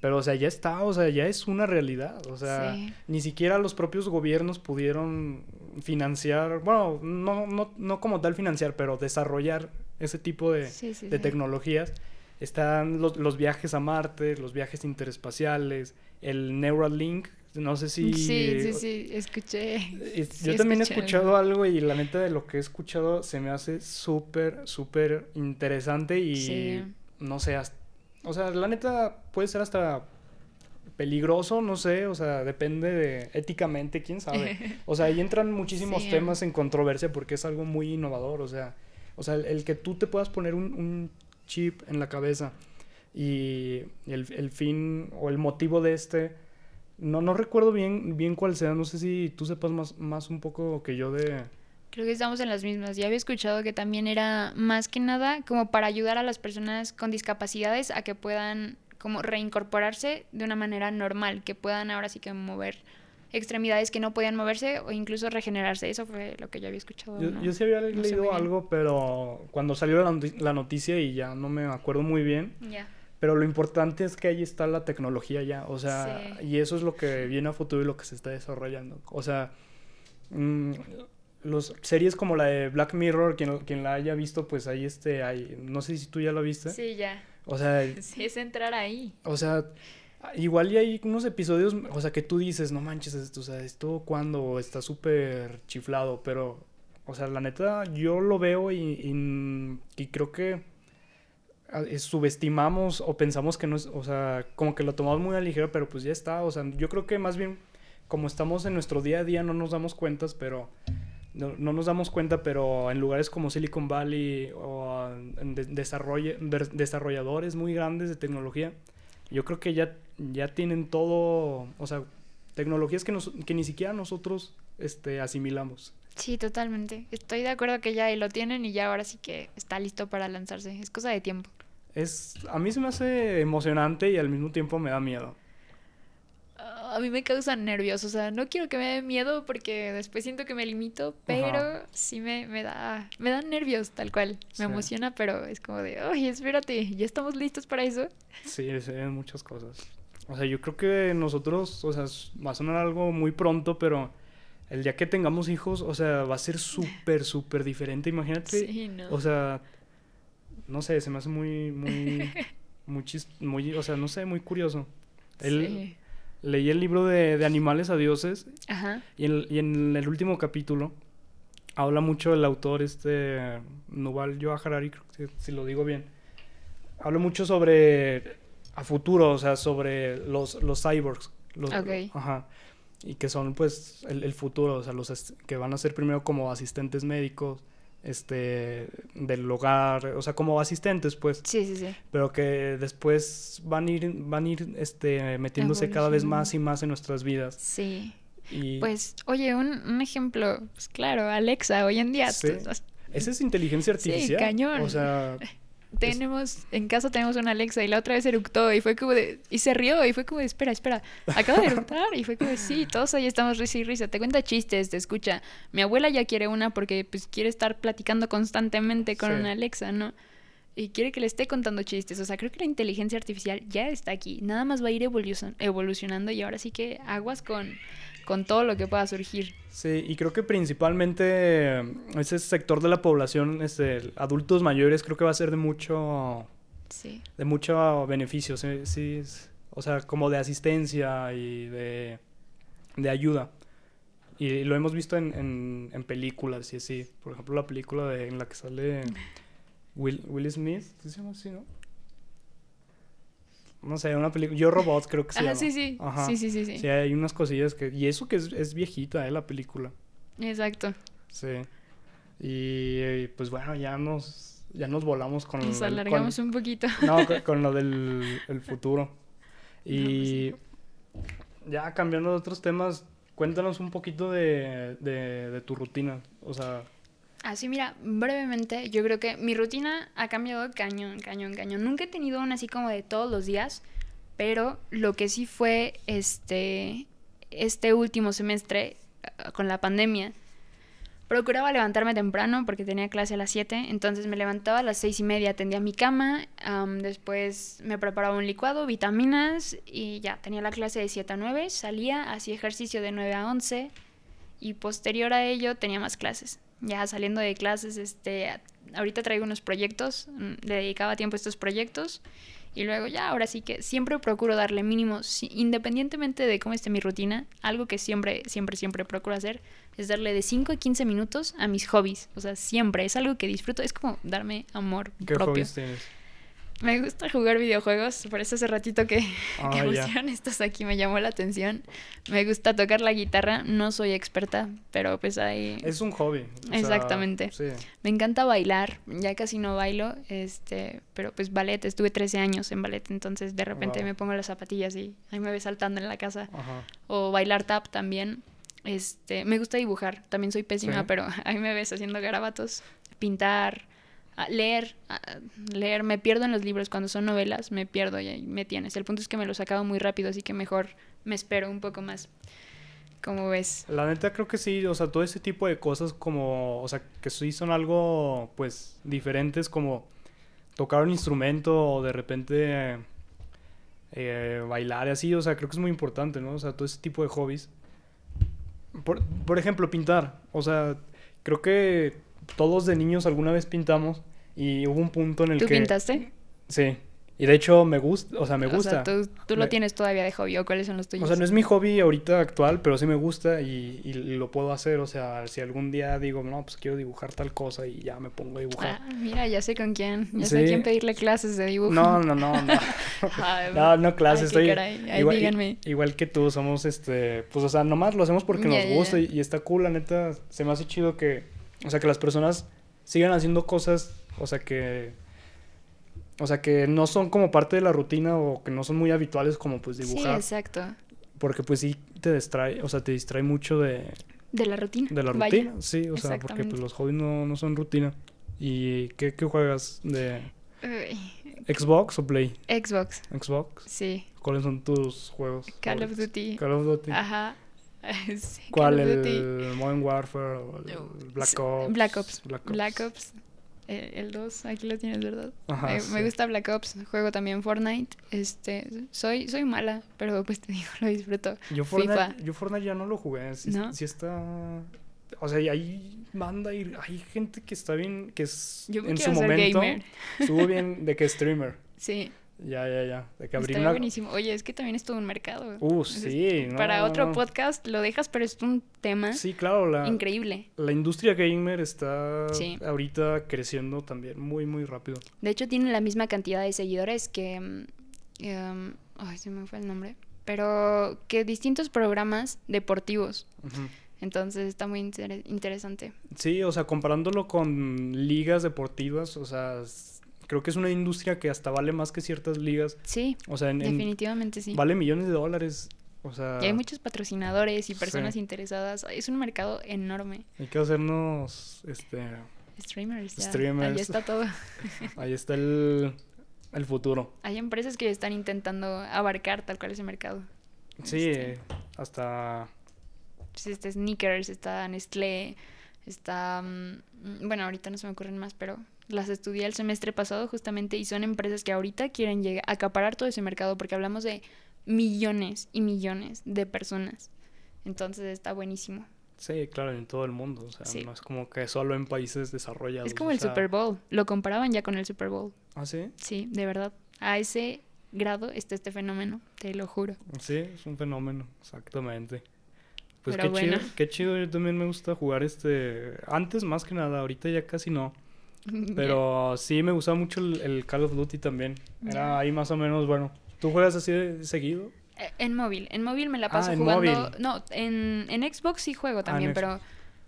pero o sea, ya está, o sea, ya es una realidad, o sea, ni siquiera los propios gobiernos pudieron financiar, bueno, no no no como tal financiar, pero desarrollar ese tipo de, de tecnologías. Están los, los viajes a Marte, los viajes interespaciales, el Neuralink, no sé si... Sí, sí, sí, escuché. yo también he escuchado algo y la neta de lo que he escuchado se me hace súper, súper interesante y no sé, o sea, la neta puede ser hasta peligroso, no sé, o sea, depende de éticamente, quién sabe. [LAUGHS] O sea, ahí entran muchísimos temas en controversia porque es algo muy innovador, o sea, o sea, el, que tú te puedas poner un, un chip en la cabeza y el, el fin o el motivo de este no, no recuerdo bien, bien cuál sea. No sé si tú sepas más, más un poco que yo de... Creo que estamos en las mismas. Ya había escuchado que también era más que nada como para ayudar a las personas con discapacidades a que puedan como reincorporarse de una manera normal, que puedan ahora sí que mover extremidades que no podían moverse o incluso regenerarse. Eso fue lo que yo había escuchado. Yo, sí había leído algo, pero cuando salió la, noticia y ya no me acuerdo muy bien. Ya. Pero lo importante es que ahí está la tecnología ya, o sea, y eso es lo que viene a futuro y lo que se está desarrollando. O sea, mmm, los series como la de Black Mirror, quien, quien la haya visto, pues ahí este, hay, no sé si tú ya lo viste. Sí, ya. O sea, [LAUGHS] sí, es entrar ahí. O sea, igual y hay unos episodios, o sea, que tú dices, no manches, esto, o sea, esto cuando está súper chiflado, pero, o sea, la neta, yo lo veo y, y creo que subestimamos o pensamos que no es, o sea, como que lo tomamos muy a ligero, pero pues ya está, o sea, yo creo que más bien como estamos en nuestro día a día no nos damos cuentas, pero no, nos damos cuenta, pero en lugares como Silicon Valley o en desarrolladores muy grandes de tecnología, yo creo que ya, ya tienen todo, o sea, tecnologías que, nos, que ni siquiera nosotros este, asimilamos. Sí, totalmente. Estoy de acuerdo que ya lo tienen y ya ahora sí que está listo para lanzarse. Es cosa de tiempo. Es, a mí se me hace emocionante y al mismo tiempo me da miedo. Ah, a mí me causa nervios, o sea, no quiero que me dé miedo porque después siento que me limito, pero sí me, me, da, me dan nervios tal cual. Me emociona, pero es como de, ay, espérate, ¿ya estamos listos para eso? Sí, sí, muchas cosas. O sea, yo creo que nosotros, o sea, va a sonar algo muy pronto, pero el día que tengamos hijos, o sea, va a ser súper, súper diferente, imagínate. Sí, ¿no? O sea, no sé, se me hace muy, muy, [LAUGHS] muy, muy, o sea, no sé, muy curioso. Él, Leí el libro de, de Animales a Dioses Ajá. Y, en, y en el último capítulo habla mucho el autor, este, Nuval Yoa Harari, creo que si lo digo bien. Habla mucho sobre a futuro, o sea, sobre los, los cyborgs. Los, Ajá y que son pues el, futuro, o sea, los que van a ser primero como asistentes médicos, este, del hogar, o sea, como asistentes, pues. Sí, sí, sí. Pero que después van a ir, van a ir este, metiéndose cada vez más y más en nuestras vidas. Sí. Y Pues, oye, un, un ejemplo, pues claro, Alexa, hoy en día Sí. tú- esa es inteligencia Sí, artificial. cañón. O sea, [LAUGHS] tenemos, en casa tenemos una Alexa y la otra vez eructó y fue como de, y se rió y fue como de, espera, espera, acaba de [LAUGHS] eructar y fue como de, sí, todos ahí estamos risa y risa, te cuenta chistes, te escucha. Mi abuela ya quiere una porque pues quiere estar platicando constantemente con Sí. una Alexa, ¿no? Y quiere que le esté contando chistes. O sea, creo que la inteligencia artificial ya está aquí. Nada más va a ir evolucion- evolucionando y ahora sí que aguas con, con todo lo que pueda surgir. Sí, y creo que principalmente eh, ese sector de la población, este, adultos mayores, creo que va a ser de mucho, Sí. de mucho beneficio, sí, sí, o sea, como de asistencia y de, de ayuda. Y lo hemos visto en, en, en películas y así. Por ejemplo, la película de, en la que sale Will, Will Smith, ¿sí se llama así, no? No sé, una película, Yo Robot creo que se Ah, llama. sí, sí. Ajá. Sí, sí, sí, sí. Sí, hay unas cosillas que... Y eso que es, es viejita, ¿eh? La película. Exacto. Sí. Y eh, pues bueno, ya nos, ya nos volamos con Nos el- alargamos con- un poquito. No, [LAUGHS] con, con lo del el futuro. pues Y ya cambiando de otros temas, cuéntanos un poquito de, de, de tu rutina. O sea, Así, mira, brevemente, yo creo que mi rutina ha cambiado cañón, cañón, cañón. Nunca he tenido una así como de todos los días, pero lo que sí fue este, este último semestre ah, con la pandemia, procuraba levantarme temprano porque tenía clase a las 7, entonces me levantaba a las seis y media, tendía mi cama, am, después me preparaba un licuado, vitaminas y ya, tenía la clase de 7 a 9, salía, hacía ejercicio de 9 a 11 y posterior a ello tenía más clases. Ya saliendo de clases, este, ahorita traigo unos proyectos, mm, le dedicaba tiempo a estos proyectos y luego ya, ahora sí que siempre procuro darle mínimo, si- independientemente de cómo esté mi rutina, algo que siempre, siempre, siempre procuro hacer es darle de 5 a 15 minutos a mis hobbies. O sea, siempre es algo que disfruto, es como darme amor ¿qué propio. hobbies tienes? Me gusta jugar videojuegos, por eso hace ratito que, Ah, que pusieron estos aquí me llamó la atención. Me gusta tocar la guitarra, no soy experta, pero pues ahí Es un hobby. o sea, Exactamente. sí. me encanta bailar, ya casi no bailo, este, pero pues ballet, estuve 13 años en ballet, entonces de repente Wow. me pongo las zapatillas y ahí me ves saltando en la casa Ajá. o bailar tap también. Este, me gusta dibujar, también soy pésima, Sí. pero [LAUGHS] ahí me ves haciendo garabatos, pintar, leer, leer, me pierdo en los libros cuando son novelas, me pierdo y ahí me tienes. El punto es que me los acabo muy rápido, así que mejor me espero un poco más. ¿Cómo ves? La neta creo que sí, o sea, todo ese tipo de cosas como, o sea, que sí son algo, pues, diferentes como tocar un instrumento o de repente eh, bailar y así, o sea, creo que es muy importante, ¿no? O sea, todo ese tipo de hobbies. Por, por ejemplo, pintar, o sea, creo que todos de niños alguna vez pintamos y hubo un punto en el ¿Tú que... pintaste? Sí, y de hecho me gusta, o sea, me O gusta. sea, tú, tú lo Me- tienes todavía de hobby, ¿o cuáles son los tuyos? O sea, no es mi hobby ahorita actual, pero sí me gusta y, y lo puedo hacer. O sea, si algún día digo, no, pues quiero dibujar tal cosa y ya me pongo a dibujar. Ah, mira, ya sé con quién. Ya sé a quién pedirle clases de dibujo. No, no, no, no. [LAUGHS] Ay, No, no clases, ay, estoy. Ay, igual, díganme. igual que tú, somos este, pues o sea, nomás lo hacemos porque nos gusta y está cool, la neta, se me hace chido que, o sea, que las personas sigan haciendo cosas, o sea, que o sea, que no son como parte de la rutina o que no son muy habituales como pues Sí, dibujar, exacto. porque pues sí te distrae, o sea, te distrae mucho de, De la rutina. De la vaya. rutina, sí, o sea, porque pues los hobbies no, no son rutina. ¿Y qué, qué juegas? ¿De Uy, Xbox o Play? Xbox, Xbox. sí. ¿Cuáles son tus juegos? Call of? Duty. Call of Duty. Ajá. [LAUGHS] Sí, ¿Cuál? ¿El. Modern Warfare o el Black Ops? Black Ops. Black Ops. Black Ops. Eh, el 2, aquí lo tienes, ¿verdad? Ajá, me, gusta Black Ops, juego también Fortnite. Este, soy, soy mala, pero pues te [LAUGHS] digo, lo disfruto. Yo Fortnite, FIFA. yo Fortnite ya no lo jugué. Sí, ¿No? sí está... O sea, hay banda y hay gente que está bien, que es Yo me en su momento gamer. estuvo bien [LAUGHS] de que streamer. Sí, Ya, ya, ya. De que abrir una... buenísimo. Oye, es que también es todo un mercado. Uh, sí. no, Para otro no. podcast lo dejas, pero es un tema Sí, claro, la, increíble. la industria gamer está Sí. ahorita creciendo también muy, muy rápido. De hecho, tiene la misma cantidad de seguidores que... em, ay, se me fue el nombre. Pero que distintos programas deportivos. Entonces está muy inter- interesante. Sí, o sea, comparándolo con ligas deportivas, o sea, creo que es una industria que hasta vale más que ciertas ligas. Sí, O sea, en, en- definitivamente sí. vale millones de dólares. O sea, Y hay muchos patrocinadores y personas Sí. interesadas. Es un mercado enorme. hay que hacernos, este, Streamers, ya. Streamers. Ahí está todo. [LAUGHS] ahí está el, el futuro. Hay empresas que están intentando abarcar tal cual ese mercado. Sí, Este. hasta, Pues, Este Sneakers, está Nestlé, está... mm, Bueno, ahorita no se me ocurren más, pero las estudié el semestre pasado justamente y son empresas que ahorita quieren llegar acaparar todo ese mercado porque hablamos de millones y millones de personas. Entonces está buenísimo. sí, claro, en todo el mundo. O sea, Sí. no es como que solo en países desarrollados. Es como el sea- Super Bowl. Lo comparaban ya con el Super Bowl. ¿Ah, sí? Sí, de verdad. A ese grado está este fenómeno, te lo juro. Sí, es un fenómeno, exactamente. Pues Pero qué chido, qué chido, yo también me gusta jugar este, antes más que nada, ahorita ya casi no, [LAUGHS] pero sí me gustaba mucho el, el Call of Duty también, era ahí más o menos, bueno, ¿tú juegas así de seguido? Eh, En móvil, en móvil me la Ah, paso en jugando. móvil. No, en, en Xbox sí juego Ah, también, pero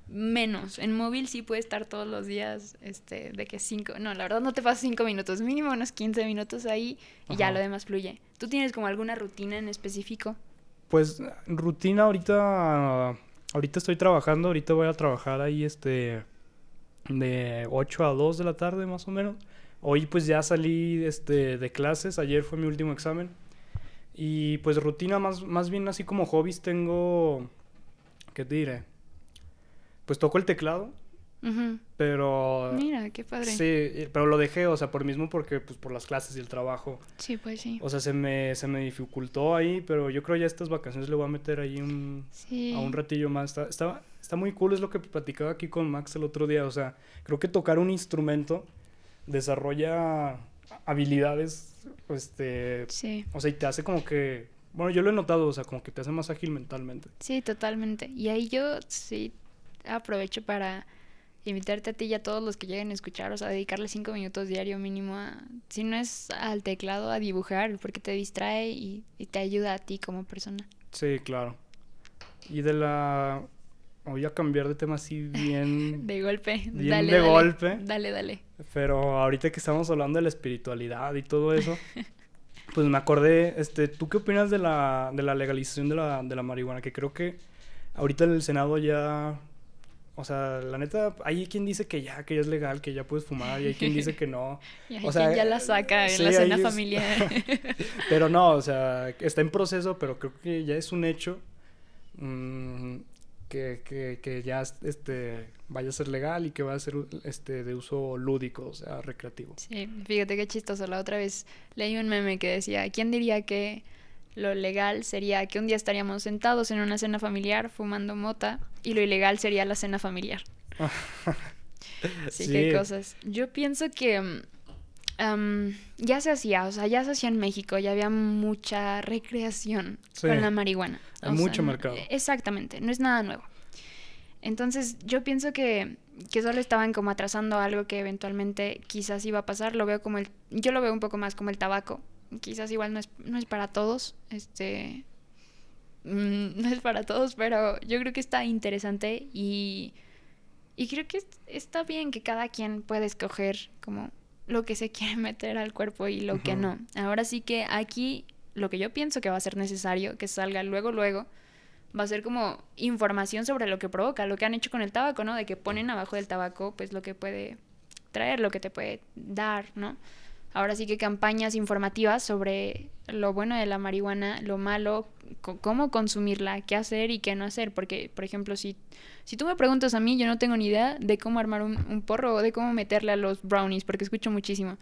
menos. En móvil sí puede estar todos los días, este, de que cinco. No, la verdad no te pasas cinco minutos, mínimo unos 15 minutos ahí y ya lo demás fluye. ¿Tú tienes como alguna rutina en específico? Pues rutina ahorita, ahorita estoy trabajando, ahorita voy a trabajar ahí este, de 8 a 2 de la tarde más o menos. Hoy pues ya salí este, de clases, ayer fue mi último examen. Y pues rutina más, más bien así como hobbies tengo, ¿qué te diré? Pues toco el teclado, Ujú. pero... Mira, qué padre. Sí, pero lo dejé, o sea, por mismo porque pues por las clases y el trabajo. Sí, pues sí. O sea, se me, se me dificultó ahí, pero yo creo ya estas vacaciones le voy a meter ahí un, Sí. a un ratillo más. Está, está, muy cool, es lo que platicaba aquí con Max el otro día. O sea, creo que tocar un instrumento desarrolla habilidades, este, Sí. o sea, y te hace como que, bueno, yo lo he notado, o sea, como que te hace más ágil mentalmente. Sí, totalmente. Y ahí yo sí aprovecho para invitarte a ti y a todos los que lleguen a escuchar, o sea, dedicarle cinco minutos diario mínimo a, si no es al teclado, a dibujar, porque te distrae y, y te ayuda a ti como persona. Sí, claro. Y de la... Voy a cambiar de tema así bien... [LAUGHS] De golpe. Bien dale, de dale. golpe. Dale, dale. Pero ahorita que estamos hablando de la espiritualidad y todo eso, [LAUGHS] pues me acordé, este, ¿tú qué opinas de la, de la legalización de la, de la marihuana? Que creo que ahorita el Senado ya, o sea, la neta, hay quien dice que ya, que ya es legal, que ya puedes fumar, y hay quien dice que no. [LAUGHS] Y hay O sea, quien ya la saca en sí, la cena familiar. Pero no, o sea, está en proceso, pero creo que ya es un hecho mm, que, que, que ya este, vaya a ser legal y que va a ser este, de uso lúdico, o sea, recreativo. Sí, fíjate qué chistoso. La otra vez leí un meme que decía, ¿quién diría que lo legal sería que un día estaríamos sentados en una cena familiar fumando mota y lo ilegal sería la cena familiar? [LAUGHS] Sí, qué Sí. cosas. Yo pienso que ya se hacía, o sea, ya se hacía en México, ya había mucha recreación Sí. con la marihuana. Hay O sea, mucho mercado. Exactamente, no es nada nuevo. Entonces, yo pienso que, que solo estaban como atrasando algo que eventualmente quizás iba a pasar. Lo veo como el, yo lo veo un poco más como el tabaco. Quizás igual no es, no es para todos, este, mm, no es para todos, pero yo creo que está interesante y, y creo que es- está bien que cada quien pueda escoger como lo que se [LAUGHS] quiere meter al cuerpo y lo que no. Ahora sí que aquí lo que yo pienso que va a ser necesario que salga luego, luego, va a ser como información sobre lo que provoca, lo que han hecho con el tabaco, ¿no? De que ponen abajo del tabaco, pues lo que puede traer, lo que te puede dar, ¿no? Ahora sí que campañas informativas sobre lo bueno de la marihuana, lo malo, cómo consumirla, qué hacer y qué no hacer. Porque, por ejemplo, si, si tú me preguntas a mí, yo no tengo ni idea de cómo armar un, un porro o de cómo meterle a los brownies, porque escucho muchísimo.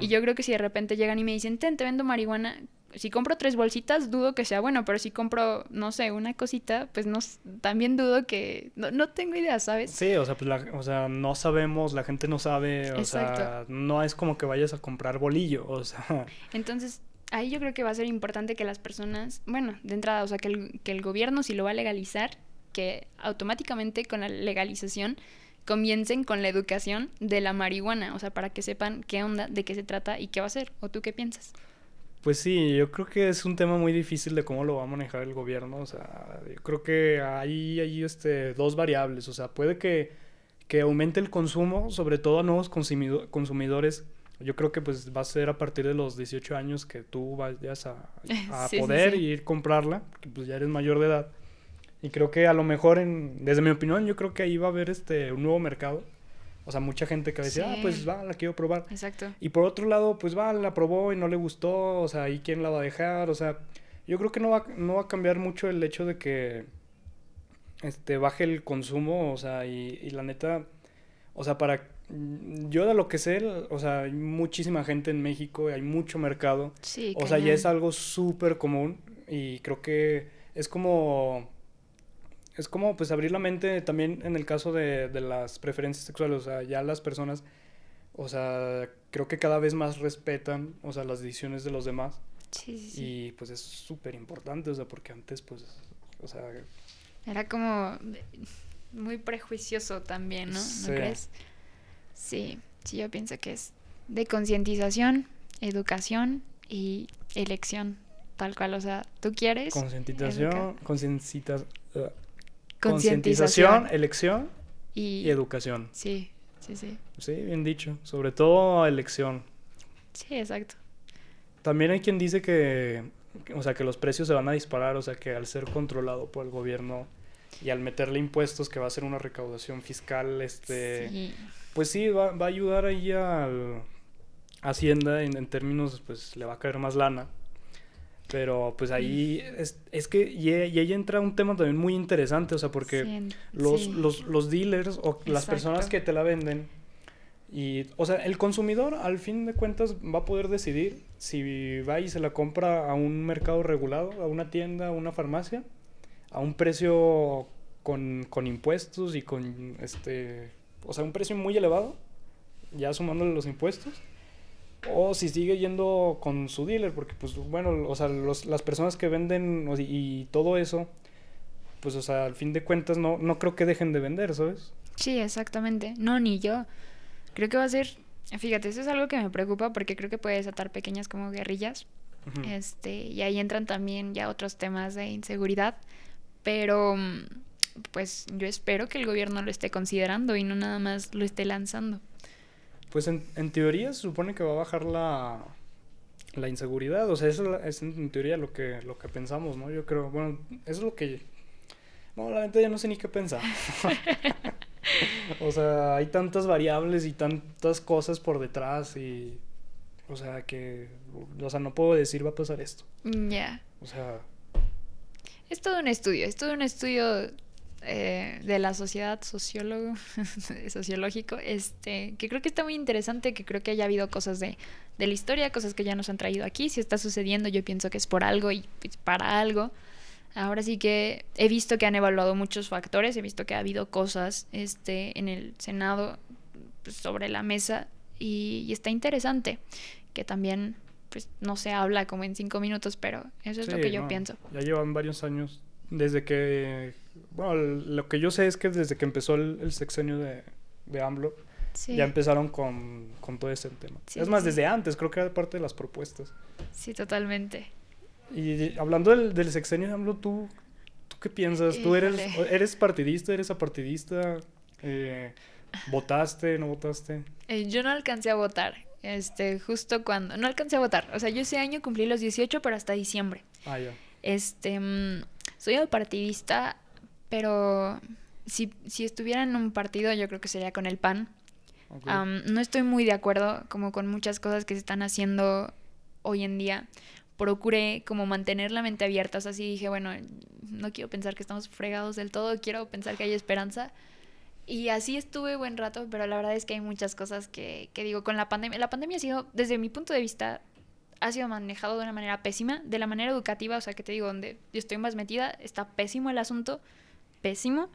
Y yo creo que si de repente llegan y me dicen, ten, te vendo marihuana, si compro tres bolsitas, dudo que sea bueno, pero si compro, no sé, una cosita, pues no, también dudo que, no, no tengo idea, ¿sabes? Sí, o sea, pues la- o sea, no sabemos, la gente no sabe, o sea, no es como que vayas a comprar bolillo, o sea, [LAUGHS] Entonces, ahí yo creo que va a ser importante que las personas, bueno, de entrada, o sea, que el, que el gobierno si lo va a legalizar, que automáticamente con la legalización comiencen con la educación de la marihuana, o sea, para que sepan qué onda, de qué se trata y qué va a ser, o tú qué piensas. Pues sí, yo creo que es un tema muy difícil de cómo lo va a manejar el gobierno. O sea, yo creo que hay, hay este, dos variables. O sea, puede que, que aumente el consumo, sobre todo a nuevos consumidores. Yo creo que pues va a ser a partir de los 18 años que tú vayas a, [LAUGHS] a poder ir comprarla, que pues ya eres mayor de edad. Y creo que a lo mejor, en, desde mi opinión, yo creo que ahí va a haber este, un nuevo mercado o sea, mucha gente que va a decir, ah, pues va, la quiero probar. Exacto. Y por otro lado, pues va, la probó y no le gustó, o sea, ¿y quién la va a dejar? O sea, yo creo que no va, no va a cambiar mucho el hecho de que este, baje el consumo, o sea, y, y la neta, o sea, para yo de lo que sé, o sea, hay muchísima gente en México, hay mucho mercado. Sí, o sea, ya es algo súper común y creo que es como es como pues abrir la mente también en el caso de, de, las preferencias sexuales, o sea, ya las personas, o sea, creo que cada vez más respetan, o sea, las decisiones de los demás. Sí, sí, Y pues es súper importante, o sea, porque antes pues, o sea... Era como muy prejuicioso también, ¿no? ¿No crees? Sí, sí, yo pienso que es de concientización, educación y elección, tal cual, o sea, tú quieres... Concientización, concientización... Uh, Concientización, elección y, educación. Sí, sí, sí. Sí, bien dicho. Sobre todo elección. Sí, exacto. También hay quien dice que, o sea, que los precios se van a disparar, o sea, que al ser controlado por el gobierno y al meterle impuestos que va a ser una recaudación fiscal, este, pues sí, va, va, a ayudar ahí al Hacienda en, en, términos, pues le va a caer más lana. Pero pues ahí es, es que y, ahí entra un tema también muy interesante, o sea, porque los, Los, los, dealers o las personas que te la venden, y, o sea, el consumidor al fin de cuentas va a poder decidir si va y se la compra a un mercado regulado, a una tienda, a una farmacia, a un precio con, con impuestos y con, este, o sea, un precio muy elevado, ya sumándole los impuestos o si sigue yendo con su dealer, porque pues bueno, o sea, los, las personas que venden y, todo eso, pues o sea, al fin de cuentas no, no creo que dejen de vender, ¿sabes? Sí, exactamente. No, ni yo. Creo que va a ser, fíjate, eso es algo que me preocupa porque creo que puede desatar pequeñas como guerrillas. Este, y ahí entran también ya otros temas de inseguridad, pero pues yo espero que el gobierno lo esté considerando y no nada más lo esté lanzando. Pues en, en teoría se supone que va a bajar la, la inseguridad. O sea, eso es en teoría lo que, lo que pensamos, ¿no? Yo creo, bueno, eso es lo que... No, la neta ya no sé ni qué pensar. [LAUGHS] o sea, hay tantas variables y tantas cosas por detrás y... O sea, que... O sea, no puedo decir va a pasar esto. Ya. O sea... Es todo un estudio, es todo un estudio eh, de la sociedad sociólogo, [LAUGHS] sociológico, este, que creo que está muy interesante, que creo que haya habido cosas de, de, la historia, cosas que ya nos han traído aquí. Si está sucediendo, yo pienso que es por algo y para algo. Ahora sí que he visto que han evaluado muchos factores, he visto que ha habido cosas este, en el Senado pues, sobre la mesa y, y, está interesante que también pues no se habla como en cinco minutos, pero eso es lo que yo pienso. Ya llevan varios años desde que bueno, lo que yo sé es que desde que empezó el, sexenio de, de AMLO, ya empezaron con, con, todo ese tema. es más, desde antes, creo que era parte de las propuestas. Sí, totalmente. Y hablando del, del sexenio de AMLO, ¿tú, ¿tú qué piensas? ¿Tú eres, eres partidista, eres apartidista? Eh, ¿Votaste, no votaste? Eh, yo no alcancé a votar. Este, justo cuando... No alcancé a votar. O sea, yo ese año cumplí los 18, pero hasta diciembre. Ah, ya. Este... Mm, soy partidista pero si, si estuviera en un partido, yo creo que sería con el PAN. no estoy muy de acuerdo como con muchas cosas que se están haciendo hoy en día. Procuré como mantener la mente abierta, o sea, sí dije, bueno, no quiero pensar que estamos fregados del todo, quiero pensar que hay esperanza. Y así estuve buen rato, pero la verdad es que hay muchas cosas que, que digo, con la pandemia, la pandemia ha sido, desde mi punto de vista, ha sido manejado de una manera pésima, de la manera educativa, o sea, que te digo, donde yo estoy más metida, está pésimo el asunto pésimo.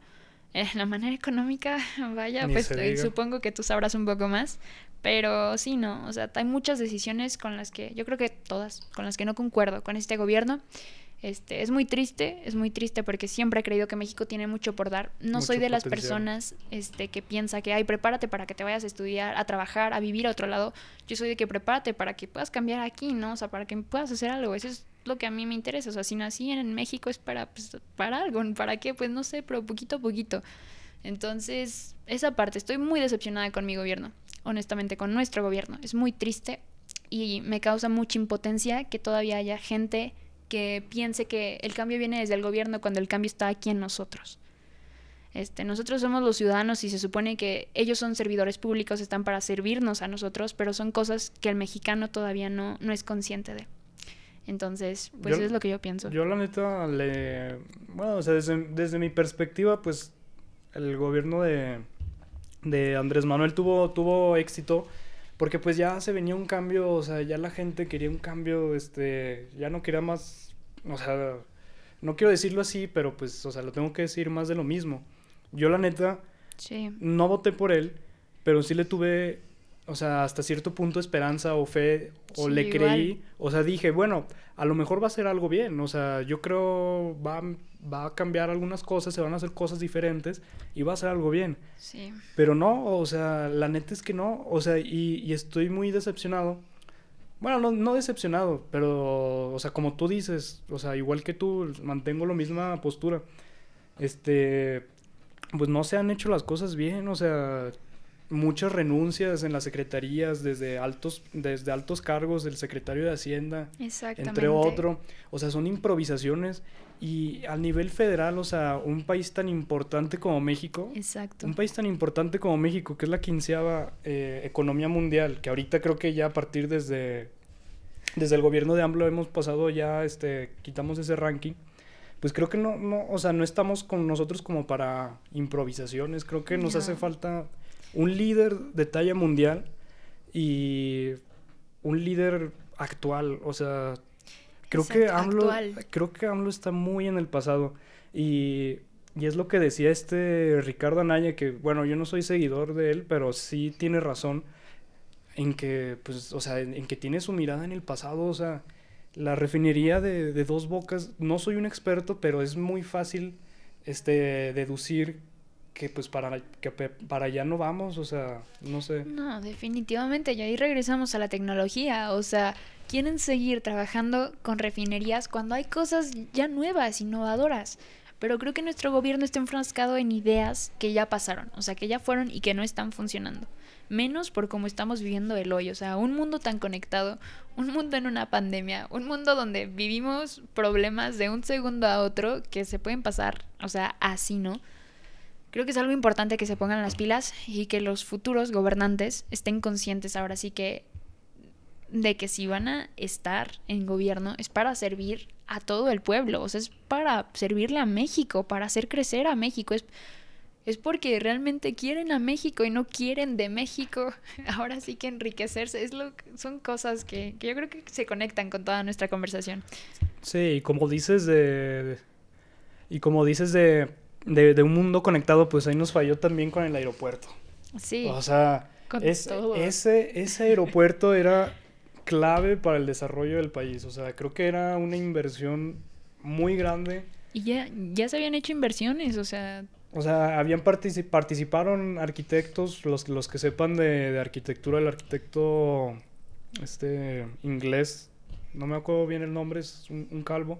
En la manera económica, [LAUGHS] vaya, pues eh, supongo que tú sabrás un poco más. Pero sí, no, o sea, hay muchas decisiones con las que, yo creo que todas, con las que no concuerdo con este gobierno. Este, es muy triste, es muy triste porque siempre he creído que México tiene mucho por dar. No soy de las personas este, que piensa que, ay, prepárate para que te vayas a estudiar, a trabajar, a vivir a otro lado. Yo soy de que prepárate para que puedas cambiar aquí, ¿no? O sea, para que puedas hacer algo. Eso es lo que a mí me interesa. O sea, si nací en México es para, pues, para algo. ¿Para qué? Pues no sé, pero poquito a poquito. Entonces, esa parte, estoy muy decepcionada con mi gobierno, honestamente, con nuestro gobierno. Es muy triste y me causa mucha impotencia que todavía haya gente que piense que el cambio viene desde el gobierno cuando el cambio está aquí en nosotros. Este, nosotros somos los ciudadanos y se supone que ellos son servidores públicos, están para servirnos a nosotros, pero son cosas que el mexicano todavía no, no es consciente de. Entonces, pues Yo- es lo que yo pienso. Yo la neta le... Bueno, o sea, desde, desde mi perspectiva, pues el gobierno de, de Andrés Manuel tuvo, tuvo éxito porque pues ya se venía un cambio, o sea, ya la gente quería un cambio, este, ya no quería más, o sea, no quiero decirlo así, pero pues, o sea, lo tengo que decir más de lo mismo. Yo la neta Sí, no voté por él, pero sí le tuve, o sea, hasta cierto punto esperanza o fe, o Sí, le igual. creí, o sea, dije, bueno, a lo mejor va a ser algo bien, o sea, yo creo va, va a cambiar algunas cosas, se van a hacer cosas diferentes y va a ser algo bien. sí. Pero no, o sea, la neta es que no, o sea, y, y estoy muy decepcionado. Bueno, no, no decepcionado, pero, o sea, como tú dices, o sea, igual que tú, mantengo la misma postura. Este, pues no se han hecho las cosas bien, o sea, muchas renuncias en las secretarías, desde altos, desde altos cargos del secretario de Hacienda, entre otro. O sea, son improvisaciones. Y a nivel federal, o sea, un país tan importante como México, Exacto. un país tan importante como México, que es la quinceava eh, economía mundial, que ahorita creo que ya a partir desde, desde el gobierno de AMLO hemos pasado ya, este, quitamos ese ranking, pues creo que no, no, o sea, no estamos con nosotros como para improvisaciones, creo que nos No. hace falta un líder de talla mundial y un líder actual, o sea, creo que AMLO, actual. creo que AMLO está muy en el pasado y, y es lo que decía este Ricardo Anaya, que bueno, yo no soy seguidor de él, pero sí tiene razón en que, pues, o sea, en, en que tiene su mirada en el pasado, o sea, la refinería de, de Dos Bocas, no soy un experto, pero es muy fácil, este, deducir que, pues, para, que para allá no vamos, o sea, no sé. No, definitivamente. Y ahí regresamos a la tecnología. O sea, quieren seguir trabajando con refinerías cuando hay cosas ya nuevas, innovadoras. Pero creo que nuestro gobierno está enfrascado en ideas que ya pasaron, o sea, que ya fueron y que no están funcionando. Menos por cómo estamos viviendo el hoy. O sea, un mundo tan conectado, un mundo en una pandemia, un mundo donde vivimos problemas de un segundo a otro que se pueden pasar, o sea, así, ¿no? Creo que es algo importante que se pongan las pilas y que los futuros gobernantes estén conscientes ahora sí que de que si van a estar en gobierno es para servir a todo el pueblo, o sea, es para servirle a México, para hacer crecer a México, es, es porque realmente quieren a México y no quieren de México, [LAUGHS] ahora sí que enriquecerse, es lo, son cosas que, que yo creo que se conectan con toda nuestra conversación. Sí, y como dices de... y como dices de, de, de un mundo conectado, pues ahí nos falló también con el aeropuerto. Sí, O sea, es- ese, ese aeropuerto era clave para el desarrollo del país. O sea, creo que era una inversión muy grande. y ya, ya se habían hecho inversiones, o sea, O sea, habían partici- participaron arquitectos, los, los que sepan de, de arquitectura, el arquitecto este inglés, no me acuerdo bien el nombre, es un, un calvo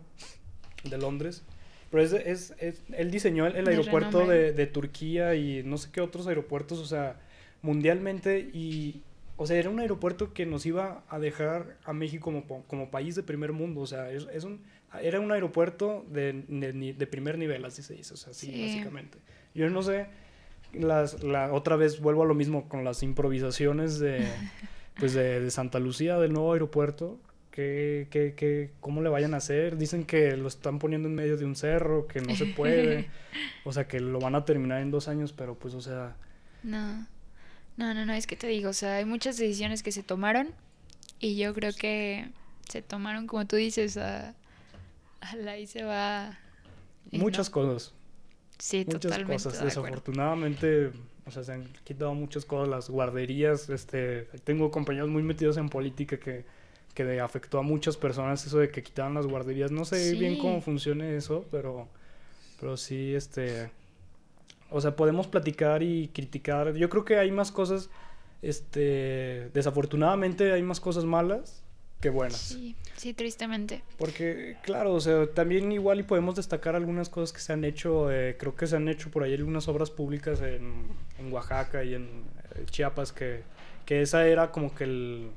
de Londres. Pero es, es, es- él diseñó el, aeropuerto de, de Turquía y no sé qué otros aeropuertos, o sea, mundialmente. Y, o sea, era un aeropuerto que nos iba a dejar a México como, como país de primer mundo. O sea, es, es un, era un aeropuerto de, de, primer nivel, así se dice, o sea, sí, Sí. básicamente. Yo no sé, las, la, otra vez vuelvo a lo mismo con las improvisaciones de, [LAUGHS] pues de, de Santa Lucía, del nuevo aeropuerto. Que, que, que, ¿Cómo le vayan a hacer? Dicen que lo están poniendo en medio de un cerro, que no se [LAUGHS] puede. o sea, que lo van a terminar en dos años, pero pues, o sea, No, no, no, no, es que te digo, o sea, hay muchas decisiones que se tomaron y yo creo que se tomaron, como tú dices, a, a la ahí se va. y muchas no. cosas. Sí, muchas totalmente. cosas. de acuerdo. Desafortunadamente, o sea, se han quitado muchas cosas, las guarderías, este, tengo compañeros muy metidos en política que, que afectó a muchas personas eso de que quitaban las guarderías. No sé bien cómo funcione eso, pero, pero sí, este... O sea, podemos platicar y criticar. Yo creo que hay más cosas, este... Desafortunadamente hay más cosas malas que buenas. Sí, sí, tristemente. Porque, claro, o sea, también igual y podemos destacar algunas cosas que se han hecho, eh, creo que se han hecho por ahí algunas obras públicas en, en Oaxaca y en eh, Chiapas, que, que esa era como que el,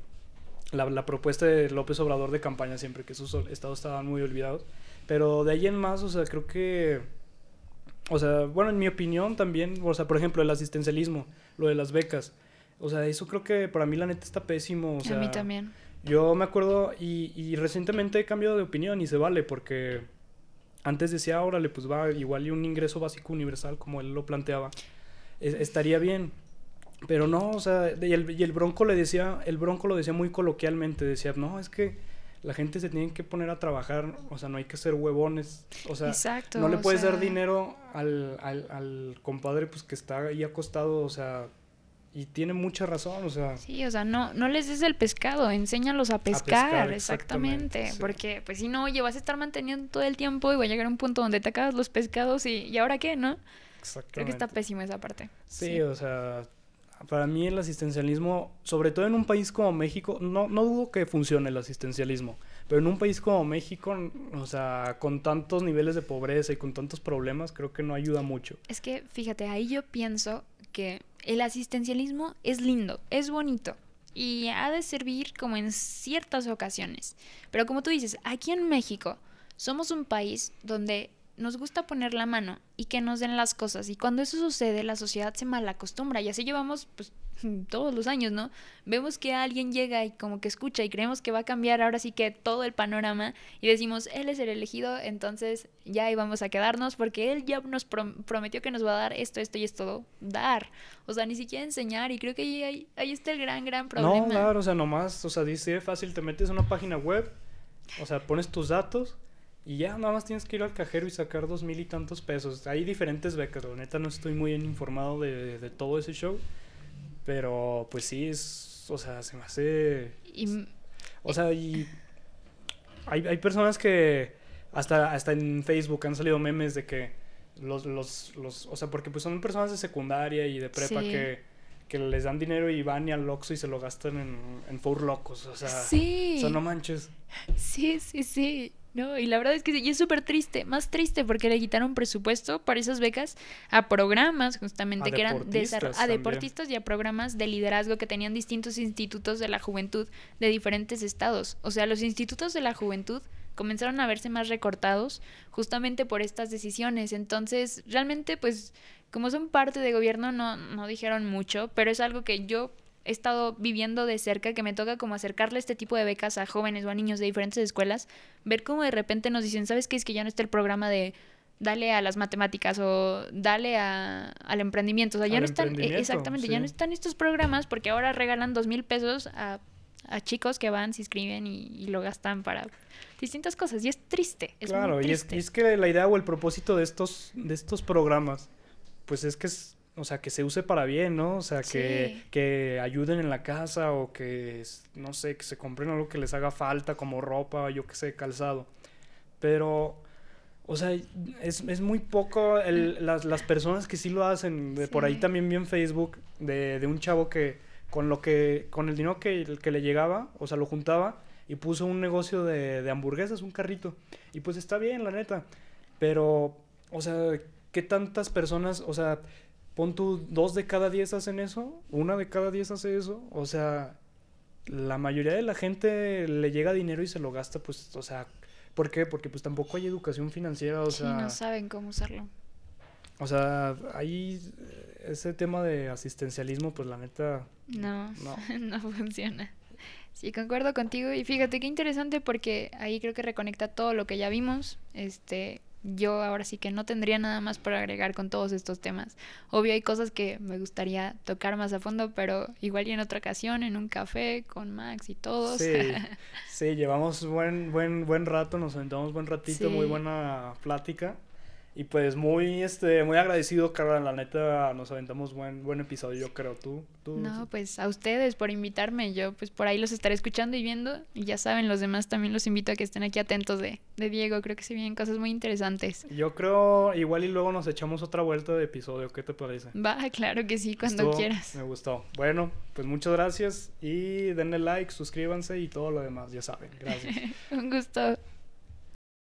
la, la, propuesta de López Obrador de campaña siempre, que esos estados estaban muy olvidados. Pero de ahí en más, o sea, creo que... O sea, bueno, en mi opinión también, o sea, por ejemplo, el asistencialismo, lo de las becas. O sea, eso creo que para mí la neta está pésimo. O sea, a mí también. Yo me acuerdo y, y recientemente he cambiado de opinión y se vale porque antes decía, órale, pues va igual y un ingreso básico universal como él lo planteaba. estaría bien. Pero no, o sea, y el, y el Bronco le decía, el Bronco lo decía muy coloquialmente, decía, no, es que la gente se tiene que poner a trabajar, o sea, no hay que ser huevones, o sea, no le puedes dar dinero al, al, al, compadre pues que está ahí acostado, o sea, y tiene mucha razón, o sea. Sí, o sea, no, no les des el pescado, enséñalos a pescar, exactamente. Porque, pues si no, oye, vas a estar manteniendo todo el tiempo y va a llegar un punto donde te acabas los pescados y, ¿y ahora qué, no? Exactamente. Creo que está pésimo esa parte. Sí, o sea, para mí el asistencialismo, sobre todo en un país como México, no, dudo que funcione el asistencialismo, pero en un país como México, o sea, con tantos niveles de pobreza y con tantos problemas, creo que no ayuda mucho. Es que, fíjate, ahí yo pienso que el asistencialismo es lindo, es bonito y ha de servir como en ciertas ocasiones. Pero como tú dices, aquí en México somos un país donde nos gusta poner la mano y que nos den las cosas. Y cuando eso sucede, la sociedad se malacostumbra. Y así llevamos pues, [LAUGHS] todos los años, ¿no? Vemos que alguien llega y como que escucha y creemos que va a cambiar ahora sí que todo el panorama y decimos, él es el elegido, entonces ya ahí vamos a quedarnos porque él ya nos prometió que nos va a dar esto, esto y esto, dar. O sea, ni siquiera enseñar y creo que ahí, ahí, está el gran, gran problema. No, claro, o sea, nomás, o sea, dice fácil, te metes a una página web, o sea, pones tus datos y ya nada más tienes que ir al cajero y sacar dos mil y tantos pesos. Hay diferentes becas, la neta no estoy muy bien informado de, de todo ese show. Pero pues sí, es, o sea, se me hace... o sea, y hay, hay personas que hasta, hasta en Facebook han salido memes de que los, los, los, o sea, porque pues son personas de secundaria y de prepa que, que les dan dinero y van y al Oxxo y se lo gastan en, en Four Locos, o sea, sí. o sea, no manches. Sí, sí, sí. No, y la verdad es que sí, y es súper triste, más triste porque le quitaron presupuesto para esas becas a programas justamente que eran a deportistas y a programas de liderazgo que tenían distintos institutos de la juventud de diferentes estados. O sea, los institutos de la juventud comenzaron a verse más recortados justamente por estas decisiones. Entonces, realmente, pues, como son parte de gobierno, no, no dijeron mucho, pero es algo que yo he estado viviendo de cerca, que me toca como acercarle este tipo de becas a jóvenes o a niños de diferentes escuelas, ver cómo de repente nos dicen, ¿sabes qué? Es que ya no está el programa de dale a las matemáticas o dale a, al emprendimiento. O sea, ya no están, e, exactamente, ya no están estos programas porque ahora regalan dos mil pesos a, a, chicos que van, se inscriben y, lo gastan para distintas cosas. Y es triste. Es claro, Y, es, y es que la idea o el propósito de estos, de estos programas, pues es que es o sea, que se use para bien, ¿no? O sea, que, que ayuden en la casa o que, no sé, que se compren algo que les haga falta, como ropa, yo qué sé, calzado. Pero, o sea, es, es muy poco el, las, las, personas que sí lo hacen. De, Por ahí también vi en Facebook de, de, un chavo que con lo que, con el dinero que, que le llegaba, o sea, lo juntaba y puso un negocio de, de hamburguesas, un carrito. Y pues está bien, la neta. Pero, o sea, ¿qué tantas personas, o sea, pon tú, dos de cada diez hacen eso, una de cada diez hace eso, o sea, la mayoría de la gente le llega dinero y se lo gasta, pues, o sea, ¿por qué? Porque pues tampoco hay educación financiera, o sea... no saben cómo usarlo. O sea, ahí ese tema de asistencialismo, pues la neta... No, no, [LAUGHS] no funciona. Sí, concuerdo contigo y fíjate qué interesante porque ahí creo que reconecta todo lo que ya vimos, este, yo ahora sí que no tendría nada más para agregar con todos estos temas. Obvio hay cosas que me gustaría tocar más a fondo, pero igual y en otra ocasión, en un café con Max y todos. Sí, [LAUGHS] sí llevamos buen, buen, buen rato, nos sentamos buen ratito, muy buena plática. Y pues muy, este, muy agradecido, Carla. La neta, nos aventamos buen, buen episodio, yo creo. ¿Tú? tú no, pues a ustedes por invitarme. Yo pues por ahí los estaré escuchando y viendo. Y ya saben, los demás también los invito a que estén aquí atentos de, de Diego. Creo que se vienen cosas muy interesantes. Yo creo, igual y luego nos echamos otra vuelta de episodio. ¿Qué te parece? Va, claro que sí, cuando quieras. Me gustó. Bueno, pues muchas gracias y denle like, suscríbanse y todo lo demás, ya saben. Gracias. [LAUGHS] Un gusto.